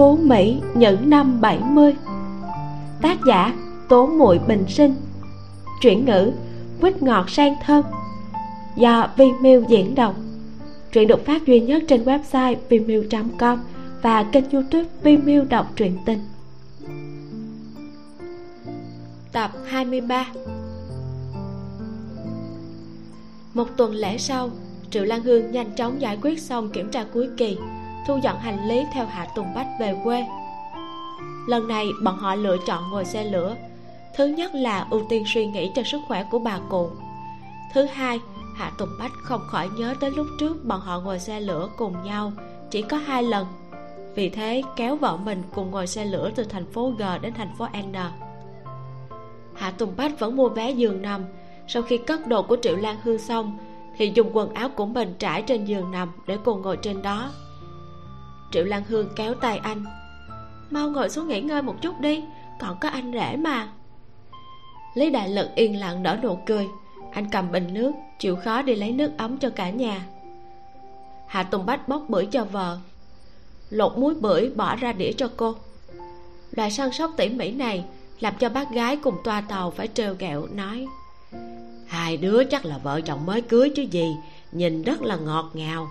Phú Mỹ những năm 70 Tác giả Tố Muội Bình Sinh. Chuyển ngữ Quýt ngọt sang thơm. Do Vimeo diễn đọc. Truyện được phát duy nhất trên website vimeo.com Và kênh youtube Vimeo đọc truyện tình. Tập 23 Một tuần lễ sau, Triệu Lan Hương nhanh chóng giải quyết xong kiểm tra cuối kỳ. Thu dọn hành lý theo Hạ Tùng Bách về quê. Lần này, bọn họ lựa chọn ngồi xe lửa. Thứ nhất là ưu tiên suy nghĩ cho sức khỏe của bà cụ. Thứ hai, Hạ Tùng Bách không khỏi nhớ tới lúc trước bọn họ ngồi xe lửa cùng nhau, Chỉ có hai lần. Vì thế, kéo vợ mình cùng ngồi xe lửa từ thành phố G đến thành phố N. Hạ Tùng Bách vẫn mua vé giường nằm. Sau khi cất đồ của Triệu Lan Hương xong, Thì dùng quần áo của mình trải trên giường nằm Để cùng ngồi trên đó. Triệu Lan Hương kéo tay anh. Mau ngồi xuống nghỉ ngơi một chút đi, Còn có anh rể mà. Lý Đại Lực yên lặng nở nụ cười. Anh cầm bình nước, Chịu khó đi lấy nước ấm cho cả nhà. Hạ Tùng Bách bóc bưởi cho vợ. Lột muối bưởi bỏ ra đĩa cho cô. Loại săn sóc tỉ mỉ này Làm cho bác gái cùng toa tàu phải trêu ghẹo, nói, Hai đứa chắc là vợ chồng mới cưới chứ gì, Nhìn rất là ngọt ngào.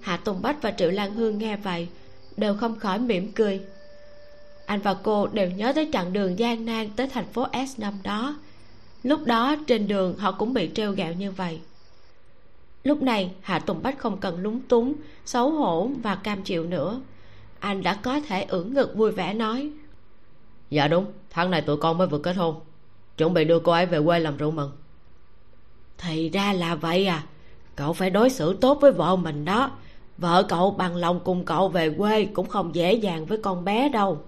Hạ Tùng Bách và Triệu Lan Hương nghe vậy Đều không khỏi mỉm cười. Anh và cô đều nhớ tới chặng đường gian nan Tới thành phố S năm đó. Lúc đó trên đường họ cũng bị treo gạo như vậy. Lúc này Hạ Tùng Bách không cần lúng túng Xấu hổ và cam chịu nữa. Anh đã có thể ưỡn ngực vui vẻ nói Dạ đúng Tháng này tụi con mới vừa kết hôn. Chuẩn bị đưa cô ấy về quê làm rượu mừng. Thì ra là vậy à. Cậu phải đối xử tốt với vợ mình đó Vợ cậu bằng lòng cùng cậu về quê Cũng không dễ dàng với con bé đâu.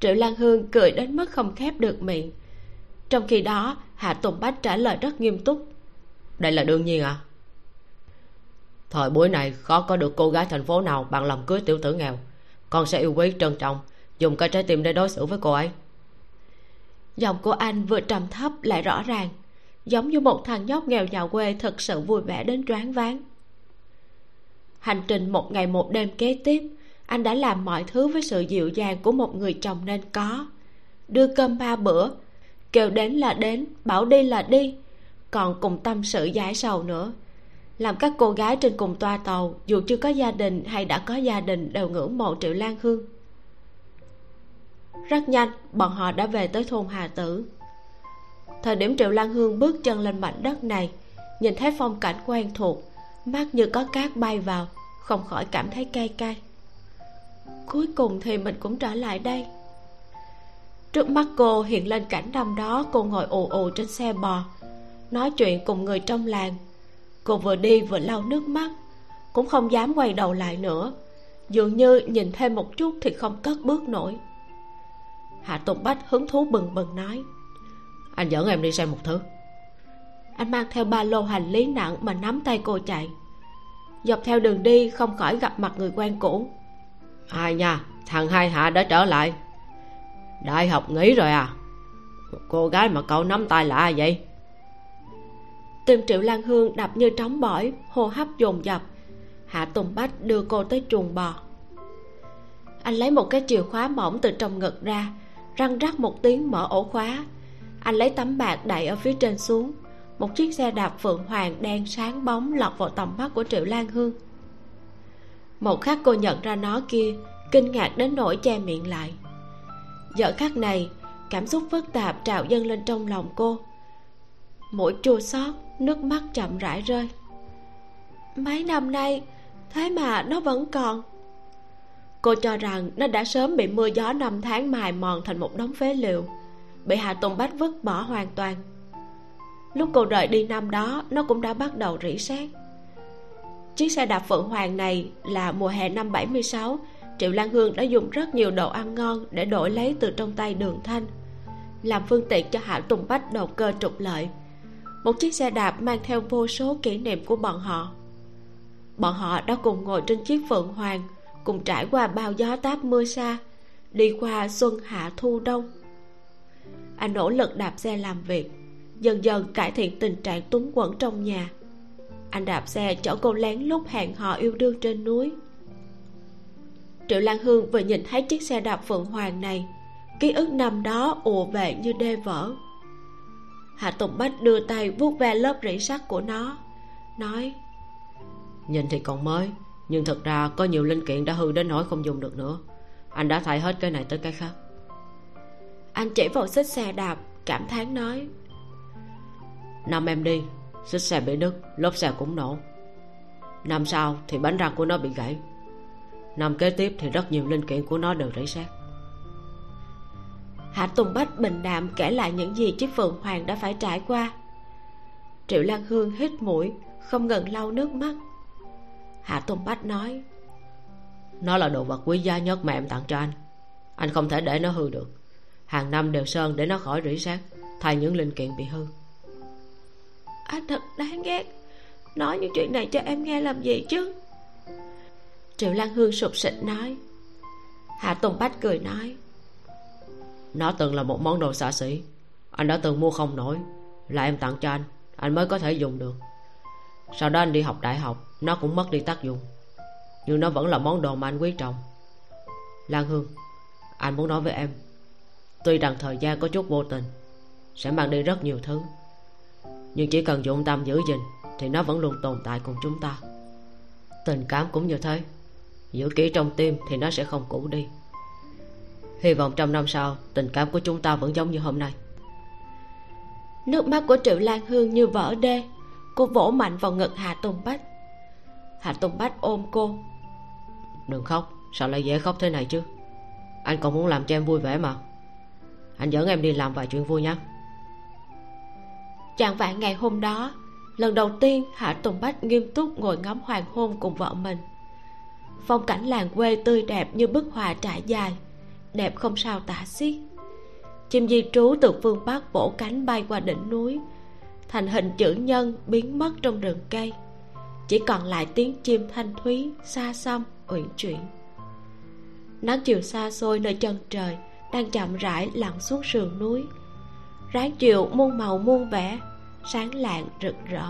Triệu Lan Hương cười đến mức không khép được miệng. Trong khi đó Hạ Tùng Bách trả lời rất nghiêm túc. Đây là đương nhiên à? Thời buổi này khó có được cô gái thành phố nào bằng lòng cưới tiểu tử nghèo. Con sẽ yêu quý trân trọng Dùng cái trái tim để đối xử với cô ấy. Giọng của anh vừa trầm thấp lại rõ ràng Giống như một thằng nhóc nghèo nhà quê Thật sự vui vẻ đến choáng váng hành trình một ngày một đêm kế tiếp, anh đã làm mọi thứ với sự dịu dàng của một người chồng nên có. Đưa cơm ba bữa, kêu đến là đến, bảo đi là đi, còn cùng tâm sự giải sầu nữa. Làm các cô gái trên cùng toa tàu, dù chưa có gia đình hay đã có gia đình đều ngưỡng mộ triệu lan hương. Rất nhanh, bọn họ đã về tới thôn hà tử. Thời điểm triệu lan hương bước chân lên mảnh đất này, nhìn thấy phong cảnh quen thuộc mắt như có cát bay vào, không khỏi cảm thấy cay cay. Cuối cùng thì mình cũng trở lại đây. Trước mắt cô hiện lên cảnh năm đó, cô ngồi ù ù trên xe bò, nói chuyện cùng người trong làng. Cô vừa đi vừa lau nước mắt, cũng không dám quay đầu lại nữa. Dường như nhìn thêm một chút thì không cất bước nổi. Hạ tùng bách hứng thú bừng bừng nói, anh dẫn em đi xem một thứ anh mang theo ba lô hành lý nặng mà nắm tay cô chạy. Dọc theo đường đi không khỏi gặp mặt người quen cũ. Ai nha thằng hai hạ đã trở lại. Đại học nghỉ rồi à? Cô gái mà cậu nắm tay là ai vậy? Tim triệu lan hương đập như trống bỏi hô hấp dồn dập. Hạ tùng bách đưa cô tới chuồng bò. Anh lấy một cái chìa khóa mỏng từ trong ngực ra răng rắc một tiếng mở ổ khóa. Anh lấy tấm bạc đậy ở phía trên xuống một chiếc xe đạp phượng hoàng đang sáng bóng lọt vào tầm mắt của triệu lan hương. Một khắc cô nhận ra nó kia, kinh ngạc đến nỗi che miệng lại. Giờ khắc này, cảm xúc phức tạp trào dâng lên trong lòng cô. Mỗi chua xót, nước mắt chậm rãi rơi. Mấy năm nay, thế mà nó vẫn còn. Cô cho rằng nó đã sớm bị mưa gió năm tháng mài mòn thành một đống phế liệu, bị hạ tùng bách vứt bỏ hoàn toàn lúc cô rời đi năm đó, nó cũng đã bắt đầu rỉ sét. Chiếc xe đạp phượng hoàng này là mùa hè năm 76 triệu lan hương đã dùng rất nhiều đồ ăn ngon để đổi lấy từ trong tay đường thanh, làm phương tiện cho hạ tùng bách đầu cơ trục lợi. Một chiếc xe đạp mang theo vô số kỷ niệm của bọn họ. Bọn họ đã cùng ngồi trên chiếc phượng hoàng, cùng trải qua bao gió táp mưa xa, đi qua xuân hạ thu đông. Anh nỗ lực đạp xe làm việc dần dần cải thiện tình trạng túng quẫn trong nhà. Anh đạp xe chở cô lén lúc hẹn hò yêu đương trên núi. Triệu lan hương vừa nhìn thấy chiếc xe đạp phượng hoàng này ký ức năm đó ùa về như đê vỡ. Hạ tùng bách đưa tay vuốt ve lớp rỉ sắt của nó nói nhìn thì còn mới nhưng thực ra có nhiều linh kiện đã hư đến nỗi không dùng được nữa. Anh đã thay hết cái này tới cái khác. Anh chỉ vào xích xe đạp cảm thán nói năm em đi xích xe bị đứt lốp xe cũng nổ. Năm sau thì bánh răng của nó bị gãy. Năm kế tiếp thì rất nhiều linh kiện của nó đều rỉ sét. Hạ tùng bách bình đạm kể lại những gì chiếc phượng hoàng đã phải trải qua. Triệu lan hương hít mũi không ngừng lau nước mắt. Hạ tùng bách nói nó là đồ vật quý giá nhất mà em tặng cho anh. Anh không thể để nó hư được. Hàng năm đều sơn để nó khỏi rỉ sét thay những linh kiện bị hư anh thật đáng ghét. Nói những chuyện này cho em nghe làm gì chứ? Triệu lan hương sụp sịt nói. Hạ tùng bách cười nói. Nó từng là một món đồ xa xỉ. Anh đã từng mua không nổi. Là em tặng cho anh. Anh mới có thể dùng được. Sau đó anh đi học đại học, nó cũng mất đi tác dụng. Nhưng nó vẫn là món đồ mà anh quý trọng. Lan hương, anh muốn nói với em. Tuy rằng thời gian có chút vô tình, sẽ mang đi rất nhiều thứ nhưng chỉ cần dụng tâm giữ gìn thì nó vẫn luôn tồn tại cùng chúng ta. Tình cảm cũng như thế. Giữ kỹ trong tim thì nó sẽ không cũ đi. Hy vọng trăm năm sau tình cảm của chúng ta vẫn giống như hôm nay. Nước mắt của triệu lan hương như vỡ đê. Cô vỗ mạnh vào ngực hà tùng bách. Hà tùng bách ôm cô. Đừng khóc sao lại dễ khóc thế này chứ? Anh còn muốn làm cho em vui vẻ mà. Anh dẫn em đi làm vài chuyện vui nhé chạng vạn ngày hôm đó, lần đầu tiên hạ tùng bách nghiêm túc ngồi ngắm hoàng hôn cùng vợ mình. Phong cảnh làng quê tươi đẹp như bức họa trải dài, đẹp không sao tả xiết. Chim di trú từ phương bắc vỗ cánh bay qua đỉnh núi, thành hình chữ nhân biến mất trong rừng cây. Chỉ còn lại tiếng chim thanh thúy, xa xăm, uyển chuyển. Nắng chiều xa xôi nơi chân trời đang chậm rãi lặn xuống sườn núi ráng chiều muôn màu muôn vẻ sáng lạng rực rỡ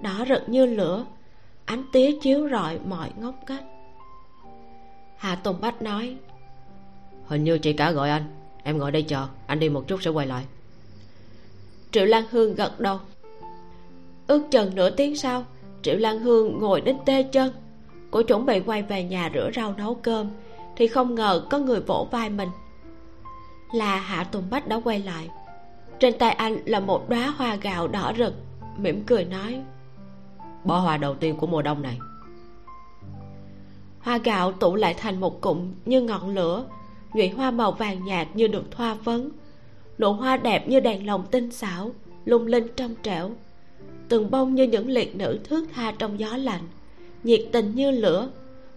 đỏ rực như lửa ánh tía chiếu rọi mọi ngóc cách hạ tùng bách nói hình như chị cả gọi anh em ngồi đây chờ anh đi một chút sẽ quay lại. Triệu lan hương gật đầu. Ước chừng nửa tiếng sau triệu lan hương ngồi đến tê chân. Cô chuẩn bị quay về nhà rửa rau nấu cơm thì không ngờ có người vỗ vai mình. Là hạ tùng bách đã quay lại trên tay anh là một đóa hoa gạo đỏ rực mỉm cười nói bó hoa đầu tiên của mùa đông này. Hoa gạo tụ lại thành một cụm như ngọn lửa nhụy hoa màu vàng nhạt như được thoa phấn nụ hoa đẹp như đèn lồng tinh xảo lung linh trong trẻo từng bông như những liệt nữ thước tha trong gió lạnh nhiệt tình như lửa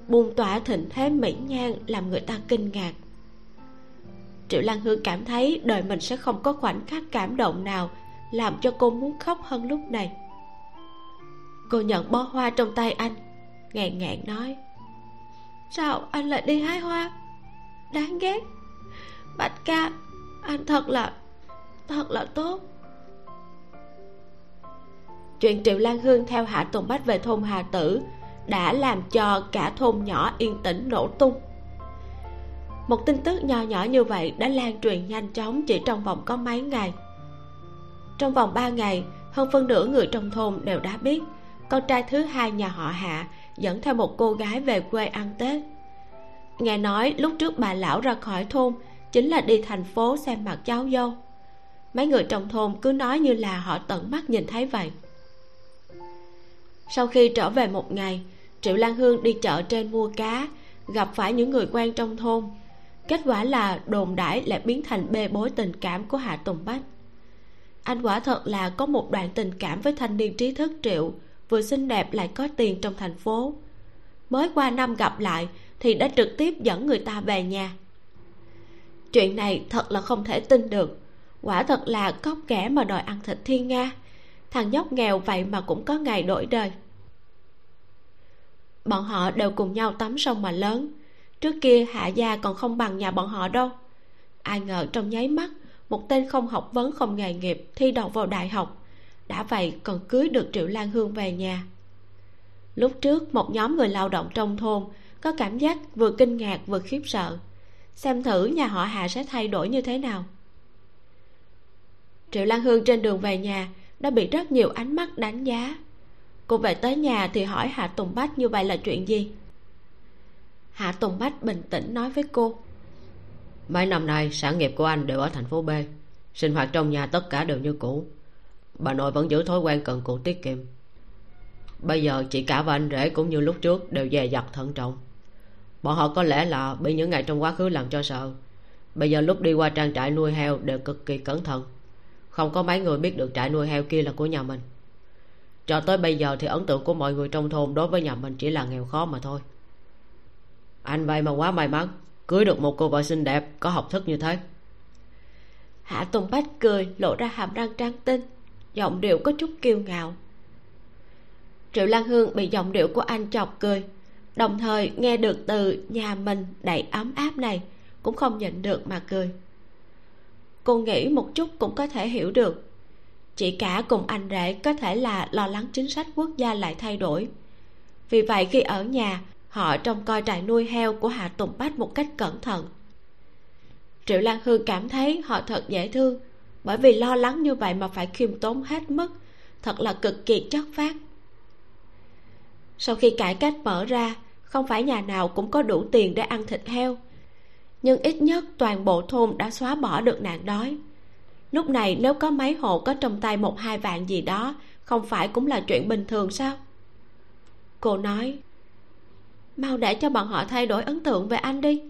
buông tỏa thịnh thế mỹ nhan làm người ta kinh ngạc triệu lan hương cảm thấy đời mình sẽ không có khoảnh khắc cảm động nào, làm cho cô muốn khóc hơn lúc này. Cô nhận bó hoa trong tay anh, ngàn ngạn nói, sao anh lại đi hái hoa? Đáng ghét. Bạch ca, anh thật là thật là tốt. Chuyện triệu lan hương theo hạ tùng bách về thôn hà tử đã làm cho cả thôn nhỏ yên tĩnh nổ tung một tin tức nho nhỏ như vậy đã lan truyền nhanh chóng chỉ trong vòng có mấy ngày. Trong vòng ba ngày, hơn phân nửa người trong thôn đều đã biết, con trai thứ hai nhà họ hạ dẫn theo một cô gái về quê ăn tết. Nghe nói lúc trước bà lão ra khỏi thôn chính là đi thành phố xem mặt cháu dâu. Mấy người trong thôn cứ nói như là họ tận mắt nhìn thấy vậy. Sau khi trở về một ngày, triệu lan hương đi chợ trên mua cá, gặp phải những người quen trong thôn kết quả là đồn đãi lại biến thành bê bối tình cảm của hạ tùng bách. Anh quả thật là có một đoạn tình cảm với thanh niên trí thức triệu, vừa xinh đẹp lại có tiền trong thành phố. Mới qua năm gặp lại thì đã trực tiếp dẫn người ta về nhà. Chuyện này thật là không thể tin được. Quả thật là cóc kẻ mà đòi ăn thịt thiên nga. Thằng nhóc nghèo vậy mà cũng có ngày đổi đời. Bọn họ đều cùng nhau tắm sông mà lớn trước kia hạ gia còn không bằng nhà bọn họ đâu. Ai ngờ trong nháy mắt, một tên không học vấn, không nghề nghiệp thi đậu vào đại học. Đã vậy còn cưới được triệu lan hương về nhà. Lúc trước, một nhóm người lao động trong thôn có cảm giác vừa kinh ngạc vừa khiếp sợ. Xem thử nhà họ hạ sẽ thay đổi như thế nào. Triệu lan hương trên đường về nhà đã bị rất nhiều ánh mắt đánh giá. Cô về tới nhà thì hỏi hạ tùng bách như vậy là chuyện gì? Hạ tùng bách bình tĩnh nói với cô. Mấy năm nay, sản nghiệp của anh đều ở thành phố b. Sinh hoạt trong nhà tất cả đều như cũ. Bà nội vẫn giữ thói quen cần cù tiết kiệm. Bây giờ chị cả và anh rể cũng như lúc trước đều dè dặt thận trọng. Bọn họ có lẽ là bị những ngày trong quá khứ làm cho sợ. Bây giờ lúc đi qua trang trại nuôi heo đều cực kỳ cẩn thận. Không có mấy người biết được trại nuôi heo kia là của nhà mình. Cho tới bây giờ thì ấn tượng của mọi người trong thôn đối với nhà mình chỉ là nghèo khó mà thôi anh vậy mà quá, may mắn. Cưới được một cô vợ xinh đẹp, có học thức như thế. Hạ tùng bách cười, lộ ra hàm răng trắng tinh. Giọng điệu có chút kiêu ngạo. Triệu lan hương bị giọng điệu của anh chọc cười. Đồng thời nghe được từ nhà mình đầy ấm áp này, cũng không nhịn được mà cười. Cô nghĩ một chút cũng có thể hiểu được. Chị cả cùng anh rể có thể là lo lắng chính sách quốc gia lại thay đổi. Vì vậy khi ở nhà họ trông coi trại nuôi heo của hạ tùng bách một cách cẩn thận. Triệu lan hương cảm thấy họ thật dễ thương, bởi vì lo lắng như vậy mà phải khiêm tốn hết mức. Thật là cực kỳ chất phát sau khi cải cách mở ra, không phải nhà nào cũng có đủ tiền để ăn thịt heo, nhưng ít nhất toàn bộ thôn đã xóa bỏ được nạn đói. Lúc này nếu có mấy hộ có trong tay một hai vạn gì đó, không phải cũng là chuyện bình thường sao? Cô nói mau để cho bọn họ thay đổi ấn tượng về anh đi.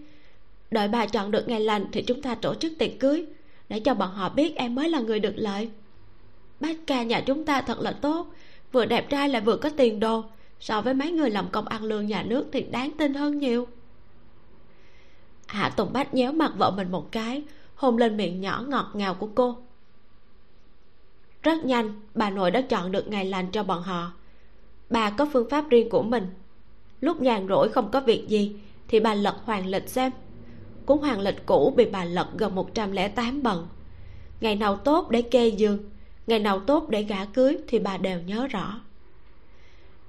Đợi bà chọn được ngày lành thì chúng ta tổ chức tiệc cưới, để cho bọn họ biết em mới là người được lợi. Bác ca nhà chúng ta thật là tốt, vừa đẹp trai lại vừa có tiền đồ, so với mấy người làm công ăn lương nhà nước thì đáng tin hơn nhiều. Hạ tùng bách nhéo mặt vợ mình một cái, hôn lên miệng nhỏ ngọt ngào của cô. Rất nhanh, bà nội đã chọn được ngày lành cho bọn họ. Bà có phương pháp riêng của mình lúc nhàn rỗi không có việc gì, thì bà lật hoàng lịch xem. Cuốn hoàng lịch cũ bị bà lật gần 108 bận. Ngày nào tốt để kê giường, ngày nào tốt để gả cưới thì bà đều nhớ rõ.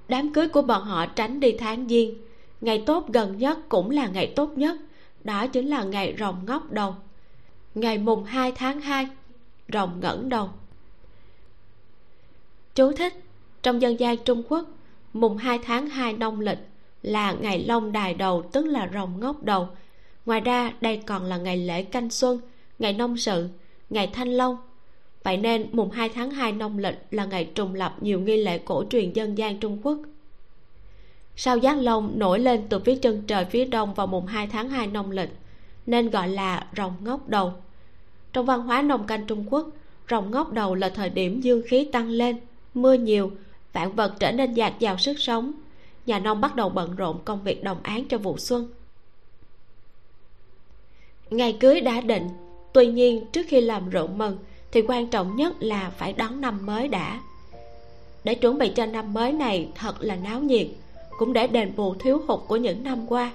Đám cưới của bọn họ tránh đi tháng giêng, ngày tốt gần nhất cũng là ngày tốt nhất, đó chính là ngày rồng ngóc đầu. Ngày mùng 2 tháng 2 rồng ngẩng đầu. Chú thích, trong dân gian trung quốc, mùng 2 tháng 2 nông lịch là ngày long đài đầu, tức là rồng ngóc đầu. Ngoài ra, đây còn là ngày lễ canh xuân, ngày nông sự, ngày thanh long. Vậy nên, mùng 2 tháng 2 nông lịch là ngày trùng lập nhiều nghi lễ cổ truyền dân gian Trung Quốc. Sao giác long nổi lên từ phía chân trời phía đông vào mùng 2 tháng 2 nông lịch, nên gọi là rồng ngóc đầu. Trong văn hóa nông canh Trung Quốc, rồng ngóc đầu là thời điểm dương khí tăng lên, mưa nhiều, vạn vật trở nên dạt dào sức sống nhà nông bắt đầu bận rộn công việc đồng án cho vụ xuân. Ngày cưới đã định, tuy nhiên trước khi làm rượu mừng thì quan trọng nhất là phải đón năm mới đã. Để chuẩn bị cho năm mới này thật là náo nhiệt, cũng để đền bù thiếu hụt của những năm qua.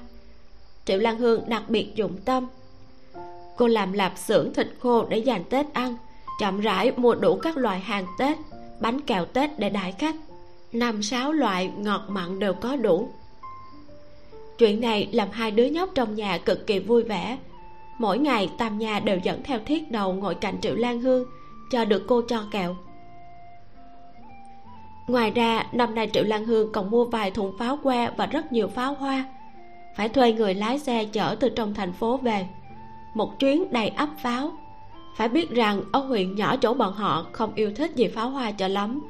Triệu lan hương đặc biệt dụng tâm. Cô làm lạp xưởng thịt khô để dành tết ăn, chậm rãi mua đủ các loại hàng tết, bánh kẹo tết để đãi khách năm sáu loại ngọt mặn đều có đủ. Chuyện này làm hai đứa nhóc trong nhà cực kỳ vui vẻ. Mỗi ngày, tam nhà đều dẫn theo thiết đầu ngồi cạnh triệu lan hương, cho được cô cho kẹo. Ngoài ra, năm nay triệu lan hương còn mua vài thùng pháo que và rất nhiều pháo hoa. Phải thuê người lái xe chở từ trong thành phố về. Một chuyến đầy ắp pháo. Phải biết rằng, ở huyện nhỏ chỗ bọn họ không yêu thích gì pháo hoa cho lắm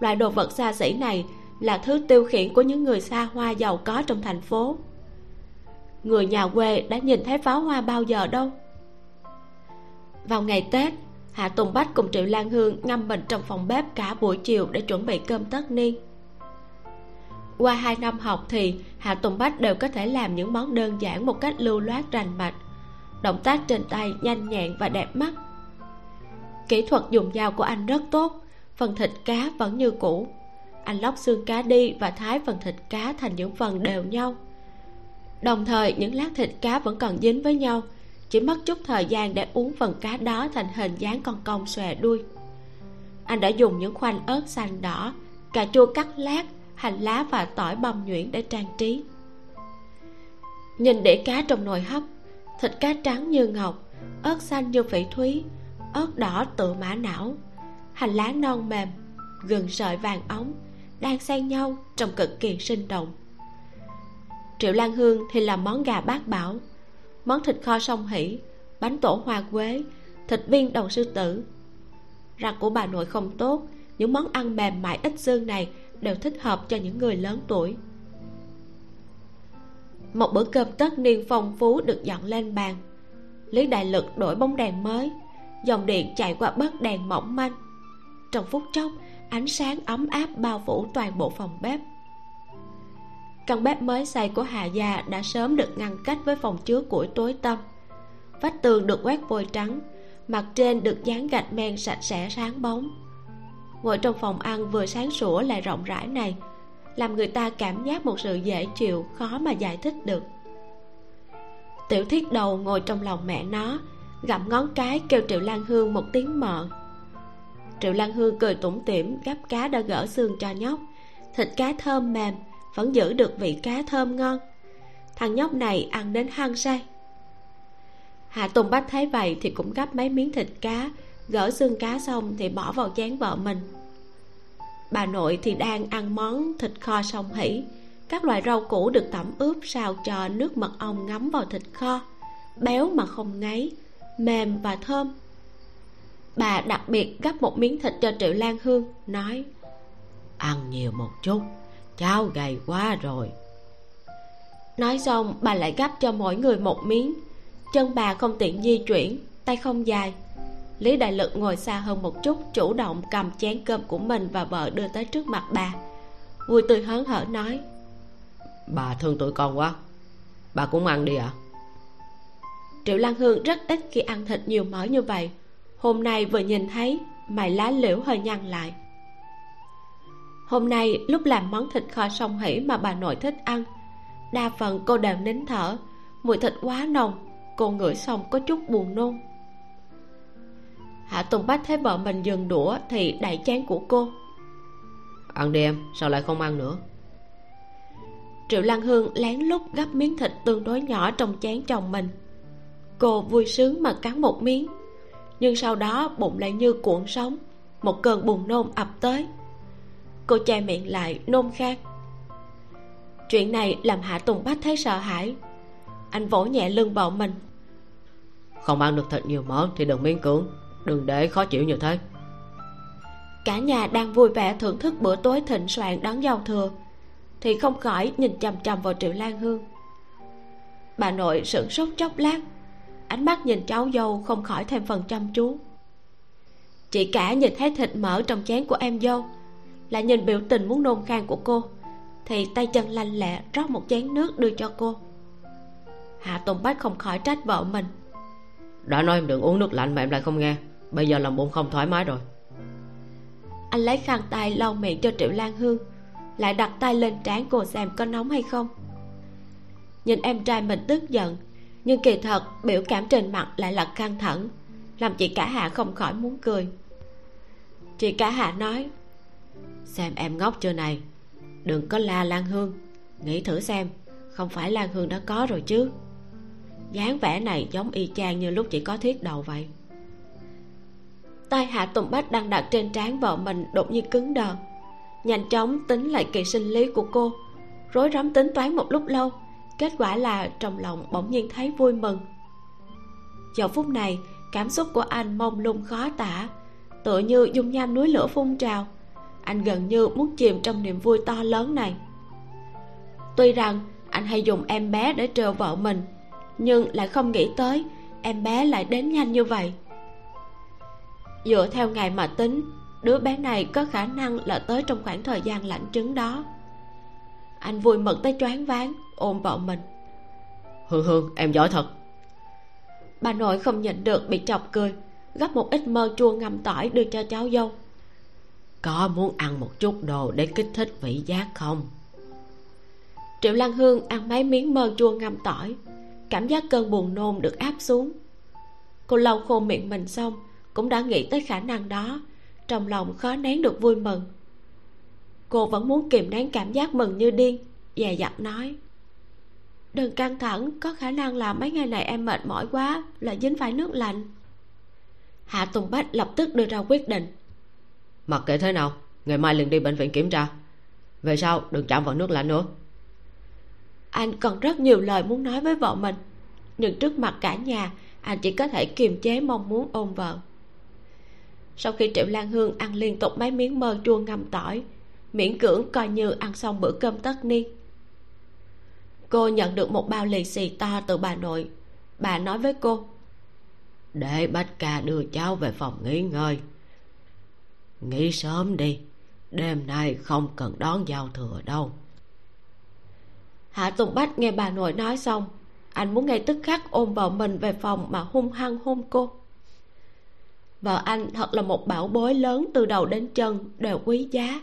loại đồ vật xa xỉ này là thứ tiêu khiển của những người xa hoa giàu có trong thành phố. Người nhà quê đã nhìn thấy pháo hoa bao giờ đâu. Vào ngày tết, hạ tùng bách cùng triệu lan hương ngâm mình trong phòng bếp cả buổi chiều để chuẩn bị cơm tất niên. Qua hai năm học thì hạ tùng bách đều có thể làm những món đơn giản một cách lưu loát, rành mạch, động tác trên tay nhanh nhẹn và đẹp mắt. Kỹ thuật dùng dao của anh rất tốt phần thịt cá vẫn như cũ. Anh lóc xương cá đi và thái phần thịt cá thành những phần đều nhau. Đồng thời, những lát thịt cá vẫn còn dính với nhau, chỉ mất chút thời gian để uống phần cá đó thành hình dáng con cong xòe đuôi. Anh đã dùng những khoanh ớt xanh đỏ, cà chua cắt lát, hành lá và tỏi băm nhuyễn để trang trí. Nhìn đĩa cá trong nồi hấp, thịt cá trắng như ngọc, ớt xanh như phỉ thúy, ớt đỏ tự mã não hành lá non mềm, gừng sợi vàng ống, đang xen nhau trông cực kỳ sinh động. Triệu lan hương thì làm món gà bát bảo, món thịt kho sông hỉ bánh tổ hoa quế, thịt viên đầu sư tử. Răng của bà nội không tốt, những món ăn mềm mại ít xương này đều thích hợp cho những người lớn tuổi. Một bữa cơm tất niên phong phú được dọn lên bàn. Lý đại lực đổi bóng đèn mới, dòng điện chạy qua bớt đèn mỏng manh trong phút chốc, ánh sáng ấm áp bao phủ toàn bộ phòng bếp. Căn bếp mới xây của hà gia đã sớm được ngăn cách với phòng chứa củi tối tăm vách tường được quét vôi trắng, mặt trên được dán gạch men sạch sẽ sáng bóng. Ngồi trong phòng ăn vừa sáng sủa lại rộng rãi này, làm người ta cảm giác một sự dễ chịu, khó mà giải thích được. Tiểu thiết đầu ngồi trong lòng mẹ nó, gặm ngón cái kêu triệu lan hương một tiếng mợ triệu lan hương cười tủm tỉm, gắp cá đã gỡ xương cho nhóc. Thịt cá thơm mềm, vẫn giữ được vị cá thơm ngon. Thằng nhóc này ăn đến hăng say. Hạ tùng bách thấy vậy thì cũng gắp mấy miếng thịt cá, gỡ xương cá xong thì bỏ vào chén vợ mình. Bà nội thì đang ăn món thịt kho sông hỉ các loại rau củ được tẩm ướp sao cho nước mật ong ngấm vào thịt kho. Béo mà không ngấy, mềm và thơm bà đặc biệt gắp một miếng thịt cho triệu lan hương nói ăn nhiều một chút cháu gầy quá rồi. Nói xong bà lại gắp cho mỗi người một miếng. Chân bà không tiện di chuyển tay không dài. Lý đại lực ngồi xa hơn một chút chủ động cầm chén cơm của mình và vợ đưa tới trước mặt bà. Vui tươi hớn hở nói bà thương tụi con quá bà cũng ăn đi ạ. À? triệu lan hương rất ít khi ăn thịt nhiều mỡ như vậy hôm nay vừa nhìn thấy mày lá liễu hơi nhăn lại. Hôm nay lúc làm món thịt kho sông hỉ mà bà nội thích ăn đa phần cô đều nín thở mùi thịt quá nồng cô ngửi xong có chút buồn nôn. Hạ tùng bách thấy vợ mình dừng đũa thì đẩy chén của cô. Ăn đi em sao lại không ăn nữa? Triệu lan hương lén lút gắp miếng thịt tương đối nhỏ trong chén chồng mình. Cô vui sướng mà cắn một miếng nhưng sau đó bụng lại như cuộn sóng một cơn buồn nôn ập tới. Cô che miệng lại nôn khan. Chuyện này làm hạ tùng bách thấy sợ hãi. Anh vỗ nhẹ lưng vợ mình. Không ăn được thịt nhiều mỡ thì đừng miễn cưỡng đừng để khó chịu như thế. Cả nhà đang vui vẻ thưởng thức bữa tối thịnh soạn đón giao thừa thì không khỏi nhìn chằm chằm vào triệu lan hương. Bà nội sửng sốt chốc lát ánh mắt nhìn cháu dâu không khỏi thêm phần chăm chú. Chị cả nhìn thấy thịt mỡ trong chén của em dâu lại nhìn biểu tình muốn nôn khan của cô thì tay chân lanh lẹ rót một chén nước đưa cho cô. Hạ tùng bách không khỏi trách vợ mình. Đã nói em đừng uống nước lạnh mà em lại không nghe bây giờ lòng bụng không thoải mái rồi. Anh lấy khăn tay lau miệng cho triệu lan hương lại đặt tay lên trán cô xem có nóng hay không. Nhìn em trai mình tức giận nhưng kỳ thật, biểu cảm trên mặt lại là căng thẳng, làm chị cả hạ không khỏi muốn cười. Chị cả hạ nói, xem em ngốc chưa này, đừng có la lan hương, nghĩ thử xem, không phải lan hương đã có rồi chứ. Dáng vẻ này giống y chang như lúc chị có thiết đầu vậy. Tay hạ tùng bách đang đặt trên trán vợ mình đột nhiên cứng đờ, nhanh chóng tính lại kỳ sinh lý của cô, rối rắm tính toán một lúc lâu kết quả là trong lòng bỗng nhiên thấy vui mừng. Giờ phút này, cảm xúc của anh mông lung khó tả. Tựa như dung nham núi lửa phun trào. Anh gần như muốn chìm trong niềm vui to lớn này. Tuy rằng, anh hay dùng em bé để trêu vợ mình, nhưng lại không nghĩ tới em bé lại đến nhanh như vậy. Dựa theo ngày mà tính, đứa bé này có khả năng là tới trong khoảng thời gian lãnh trứng đó. Anh vui mừng tới choáng váng ôm vợ mình. Hương hương em giỏi thật. Bà nội không nhịn được bị chọc cười gấp một ít mơ chua ngâm tỏi đưa cho cháu dâu. Có muốn ăn một chút đồ để kích thích vị giác không? Triệu lan hương ăn mấy miếng mơ chua ngâm tỏi cảm giác cơn buồn nôn được áp xuống. Cô lau khô miệng mình xong cũng đã nghĩ tới khả năng đó trong lòng khó nén được vui mừng. Cô vẫn muốn kìm nén cảm giác mừng như điên dè dặt nói đừng căng thẳng có khả năng là mấy ngày này em mệt mỏi quá là dính phải nước lạnh. Hạ tùng bách lập tức đưa ra quyết định. Mặc kệ thế nào ngày mai liền đi bệnh viện kiểm tra. Về sau đừng chạm vào nước lạnh nữa. Anh còn rất nhiều lời muốn nói với vợ mình nhưng trước mặt cả nhà anh chỉ có thể kiềm chế mong muốn ôm vợ. Sau khi triệu lan hương ăn liên tục mấy miếng mơ chua ngâm tỏi miễn cưỡng coi như ăn xong bữa cơm tất niên cô nhận được một bao lì xì to từ bà nội. Bà nói với cô, để bách ca đưa cháu về phòng nghỉ ngơi. Nghỉ sớm đi, đêm nay không cần đón giao thừa đâu. Hạ tùng bách nghe bà nội nói xong, anh muốn ngay tức khắc ôm vợ mình về phòng mà hung hăng hôn cô. Vợ anh thật là một bảo bối lớn từ đầu đến chân, đều quý giá.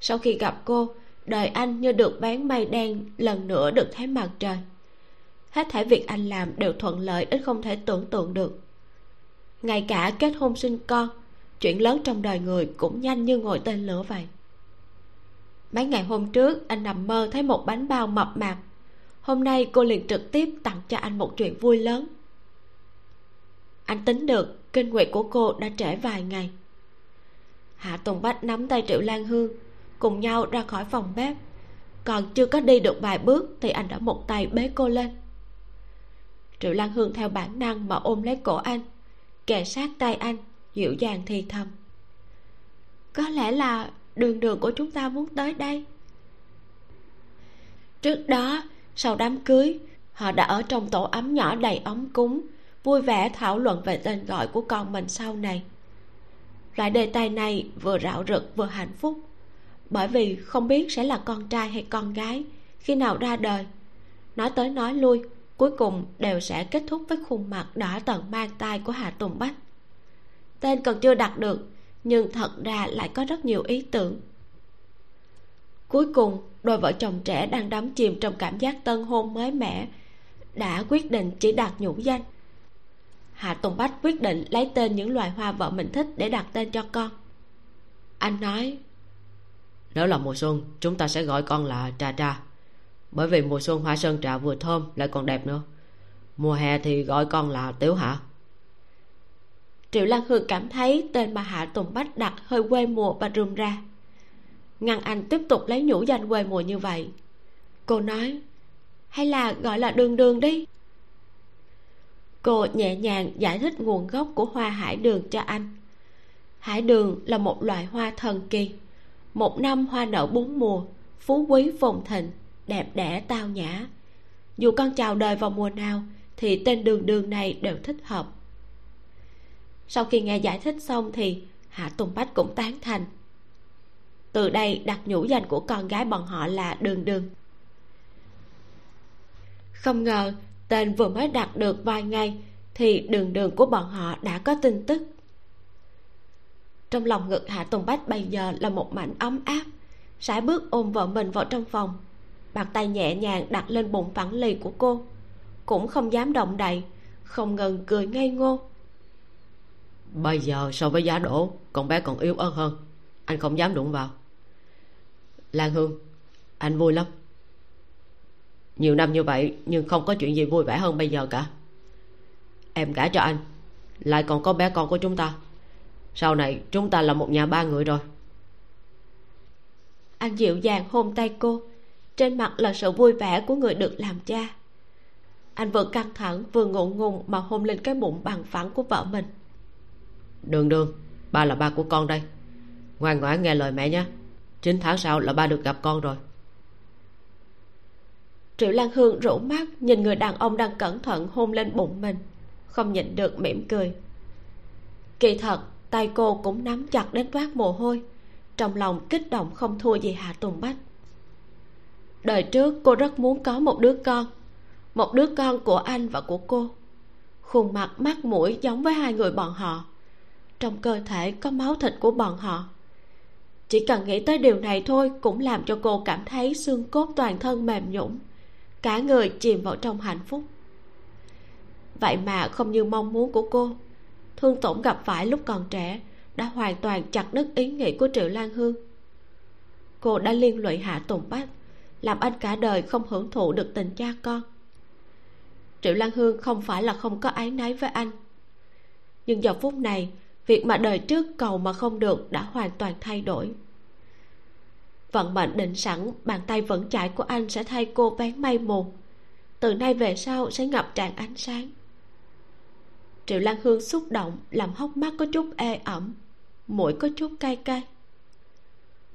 Sau khi gặp cô đời anh như được bán mây đen, lần nữa được thấy mặt trời. Hết thảy việc anh làm đều thuận lợi đến không thể tưởng tượng được. Ngay cả kết hôn sinh con, chuyện lớn trong đời người cũng nhanh như ngồi tên lửa vậy. Mấy ngày hôm trước, anh nằm mơ thấy một bánh bao mập mạp. Hôm nay cô liền trực tiếp tặng cho anh một chuyện vui lớn. Anh tính được, kinh nguyệt của cô đã trễ vài ngày. Hạ tùng bách nắm tay triệu lan hương cùng nhau ra khỏi phòng bếp. Còn chưa có đi được vài bước thì anh đã một tay bế cô lên. Triệu lan hương theo bản năng mà ôm lấy cổ anh, kề sát tay anh, dịu dàng thì thầm. Có lẽ là đường đường của chúng ta muốn tới đây. Trước đó, sau đám cưới, họ đã ở trong tổ ấm nhỏ đầy ấm cúng, vui vẻ thảo luận về tên gọi của con mình sau này. Loại đề tài này vừa rạo rực vừa hạnh phúc bởi vì không biết sẽ là con trai hay con gái, khi nào ra đời. Nói tới nói lui, cuối cùng đều sẽ kết thúc với khuôn mặt đỏ tận mang tai của hà tùng bách. Tên còn chưa đặt được, nhưng thật ra lại có rất nhiều ý tưởng. Cuối cùng, đôi vợ chồng trẻ đang đắm chìm trong cảm giác tân hôn mới mẻ đã quyết định chỉ đặt nhũ danh. Hạ tùng bách quyết định lấy tên những loài hoa vợ mình thích để đặt tên cho con. Anh nói nếu là mùa xuân, chúng ta sẽ gọi con là trà trà bởi vì mùa xuân hoa sơn trà vừa thơm lại còn đẹp nữa. Mùa hè thì gọi con là tiểu hạ. Triệu lan hương cảm thấy tên mà hạ tùng bách đặt hơi quê mùa và rườm ra. Ngăn anh tiếp tục lấy nhũ danh quê mùa như vậy. Cô nói, hay là gọi là đường đường đi. Cô nhẹ nhàng giải thích nguồn gốc của hoa hải đường cho anh. Hải đường là một loại hoa thần kỳ một năm hoa nở bốn mùa, phú quý phồn thịnh, đẹp đẽ tao nhã. Dù con chào đời vào mùa nào, thì tên đường đường này đều thích hợp. Sau khi nghe giải thích xong thì hạ tùng bách cũng tán thành. Từ đây đặt nhũ danh của con gái bọn họ là đường đường. Không ngờ tên vừa mới đặt được vài ngày thì đường đường của bọn họ đã có tin tức trong lòng ngực hạ tùng bách bây giờ là một mảnh ấm áp. Sải bước ôm vợ mình vào trong phòng. Bàn tay nhẹ nhàng đặt lên bụng phẳng lì của cô. Cũng không dám động đậy, không ngừng cười ngây ngô. Bây giờ so với giá đổ, con bé còn yếu ớt hơn. Anh không dám đụng vào. Lan hương, anh vui lắm. Nhiều năm như vậy nhưng không có chuyện gì vui vẻ hơn bây giờ cả. Em gả cho anh, lại còn có bé con của chúng ta sau này chúng ta là một nhà ba người rồi. Anh dịu dàng hôn tay cô. Trên mặt là sự vui vẻ của người được làm cha. Anh vừa căng thẳng vừa ngượng ngùng mà hôn lên cái bụng bằng phẳng của vợ mình. Đường đường ba là ba của con đây. Ngoan ngoãn nghe lời mẹ nhé. Chín tháng sau là ba được gặp con rồi. Triệu lan hương rũ mắt nhìn người đàn ông đang cẩn thận hôn lên bụng mình không nhịn được mỉm cười. Kỳ thật tay cô cũng nắm chặt đến toát mồ hôi, trong lòng kích động không thua gì hạ tùng bách. Đời trước cô rất muốn có một đứa con, một đứa con của anh và của cô. Khuôn mặt mắt mũi giống với hai người bọn họ, trong cơ thể có máu thịt của bọn họ. Chỉ cần nghĩ tới điều này thôi cũng làm cho cô cảm thấy xương cốt toàn thân mềm nhũn, cả người chìm vào trong hạnh phúc. Vậy mà không như mong muốn của cô thương tổn gặp phải lúc còn trẻ đã hoàn toàn chặt đứt ý nghĩ của triệu lan hương. Cô đã liên lụy hạ tùng bách làm anh cả đời không hưởng thụ được tình cha con. Triệu lan hương không phải là không có áy náy với anh. Nhưng giờ phút này, việc mà đời trước cầu mà không được đã hoàn toàn thay đổi. Vận mệnh định sẵn, bàn tay vững chãi của anh sẽ thay cô vén mây mù. Từ nay về sau sẽ ngập tràn ánh sáng triệu lan hương xúc động, làm hốc mắt có chút ê ẩm. Mũi có chút cay cay.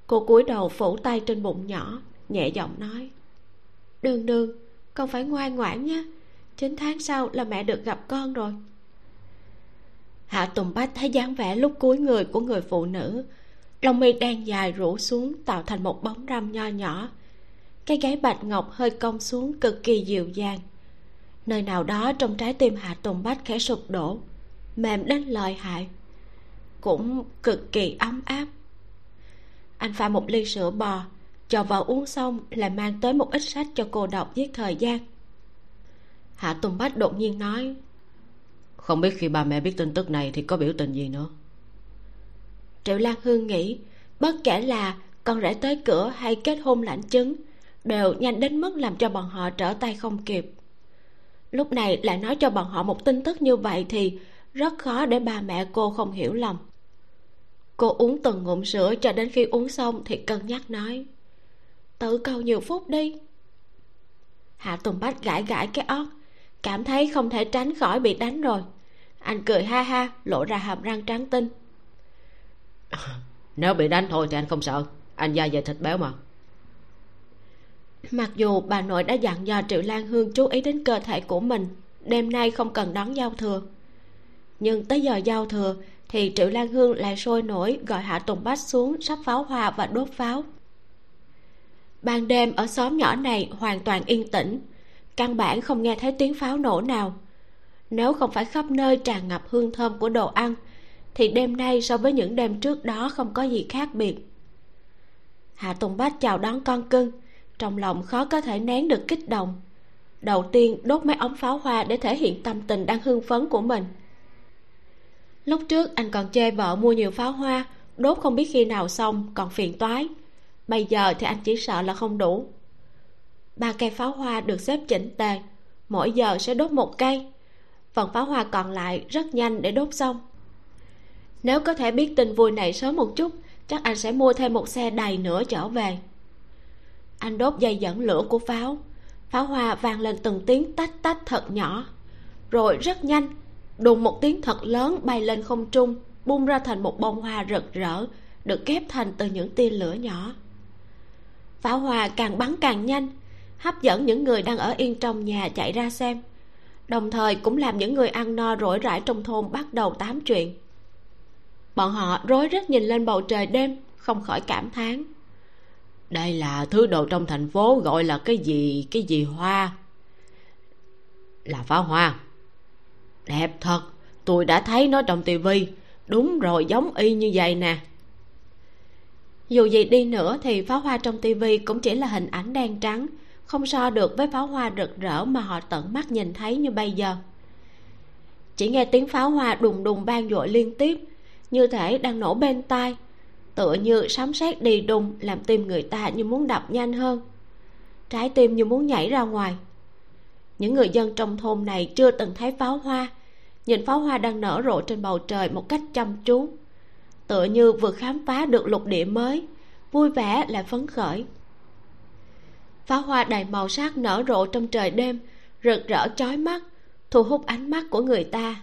Cô cúi đầu phủ tay trên bụng nhỏ, nhẹ giọng nói, đường đường, con phải ngoan ngoãn nhé. Chín tháng sau là mẹ được gặp con rồi. Hạ tùng bách thấy dáng vẻ lúc cuối người của người phụ nữ, lông mi đen dài rủ xuống, tạo thành một bóng râm nho nhỏ. Cái gáy bạch ngọc hơi cong xuống cực kỳ dịu dàng nơi nào đó trong trái tim hạ tùng bách khẽ sụp đổ. Mềm đến lợi hại. Cũng cực kỳ ấm áp. Anh pha một ly sữa bò cho vào uống xong lại mang tới một ít sách cho cô đọc giết thời gian. Hạ tùng bách đột nhiên nói không biết khi bà mẹ biết tin tức này thì có biểu tình gì nữa? Triệu lan hương nghĩ bất kể là con rể tới cửa hay kết hôn lãnh chứng đều nhanh đến mức làm cho bọn họ trở tay không kịp lúc này lại nói cho bọn họ một tin tức như vậy thì rất khó để bà mẹ cô không hiểu lầm. Cô uống từng ngụm sữa cho đến khi uống xong thì cân nhắc nói, tự cầu nhiều phút đi. Hạ tùng bách gãi gãi cái ót cảm thấy không thể tránh khỏi bị đánh rồi. Anh cười ha ha, lộ ra hàm răng trắng tinh. Nếu bị đánh thôi thì anh không sợ, anh da dày thịt béo mà mặc dù bà nội đã dặn dò triệu lan hương chú ý đến cơ thể của mình, đêm nay không cần đón giao thừa. Nhưng tới giờ giao thừa thì triệu lan hương lại sôi nổi gọi hạ tùng bách xuống sắp pháo hoa và đốt pháo. Ban đêm ở xóm nhỏ này hoàn toàn yên tĩnh, căn bản không nghe thấy tiếng pháo nổ nào. Nếu không phải khắp nơi tràn ngập hương thơm của đồ ăn, thì đêm nay so với những đêm trước đó không có gì khác biệt. Hạ tùng bách chào đón con cưng trong lòng khó có thể nén được kích động. Đầu tiên, đốt mấy ống pháo hoa để thể hiện tâm tình đang hưng phấn của mình. Lúc trước, anh còn chê vợ mua nhiều pháo hoa, đốt không biết khi nào xong, còn phiền toái. Bây giờ thì anh chỉ sợ là không đủ. Ba cây pháo hoa được xếp chỉnh tề, mỗi giờ sẽ đốt một cây. Phần pháo hoa còn lại rất nhanh để đốt xong. Nếu có thể biết tin vui này sớm một chút, chắc anh sẽ mua thêm một xe đầy nữa trở về anh đốt dây dẫn lửa của pháo. Pháo hoa vang lên từng tiếng tách tách thật nhỏ. Rồi rất nhanh, đùng một tiếng thật lớn bay lên không trung, bung ra thành một bông hoa rực rỡ, được ghép thành từ những tia lửa nhỏ. Pháo hoa càng bắn càng nhanh, hấp dẫn những người đang ở yên trong nhà chạy ra xem. Đồng thời cũng làm những người ăn no rỗi rãi trong thôn bắt đầu tám chuyện. Bọn họ rối rít nhìn lên bầu trời đêm, không khỏi cảm thán đây là thứ đồ trong thành phố gọi là cái gì cái gì hoa? Là pháo hoa. Đẹp thật, tôi đã thấy nó trong tivi. Đúng rồi, giống y như vậy nè. Dù gì đi nữa thì pháo hoa trong tivi cũng chỉ là hình ảnh đen trắng. Không so được với pháo hoa rực rỡ mà họ tận mắt nhìn thấy như bây giờ. Chỉ nghe tiếng pháo hoa đùng đùng vang dội liên tiếp, như thể đang nổ bên tai tựa như sấm sét đi đùng làm tim người ta như muốn đập nhanh hơn. Trái tim như muốn nhảy ra ngoài. Những người dân trong thôn này chưa từng thấy pháo hoa. Nhìn pháo hoa đang nở rộ trên bầu trời một cách chăm chú. Tựa như vừa khám phá được lục địa mới, vui vẻ lại phấn khởi. Pháo hoa đầy màu sắc nở rộ trong trời đêm, rực rỡ chói mắt, thu hút ánh mắt của người ta.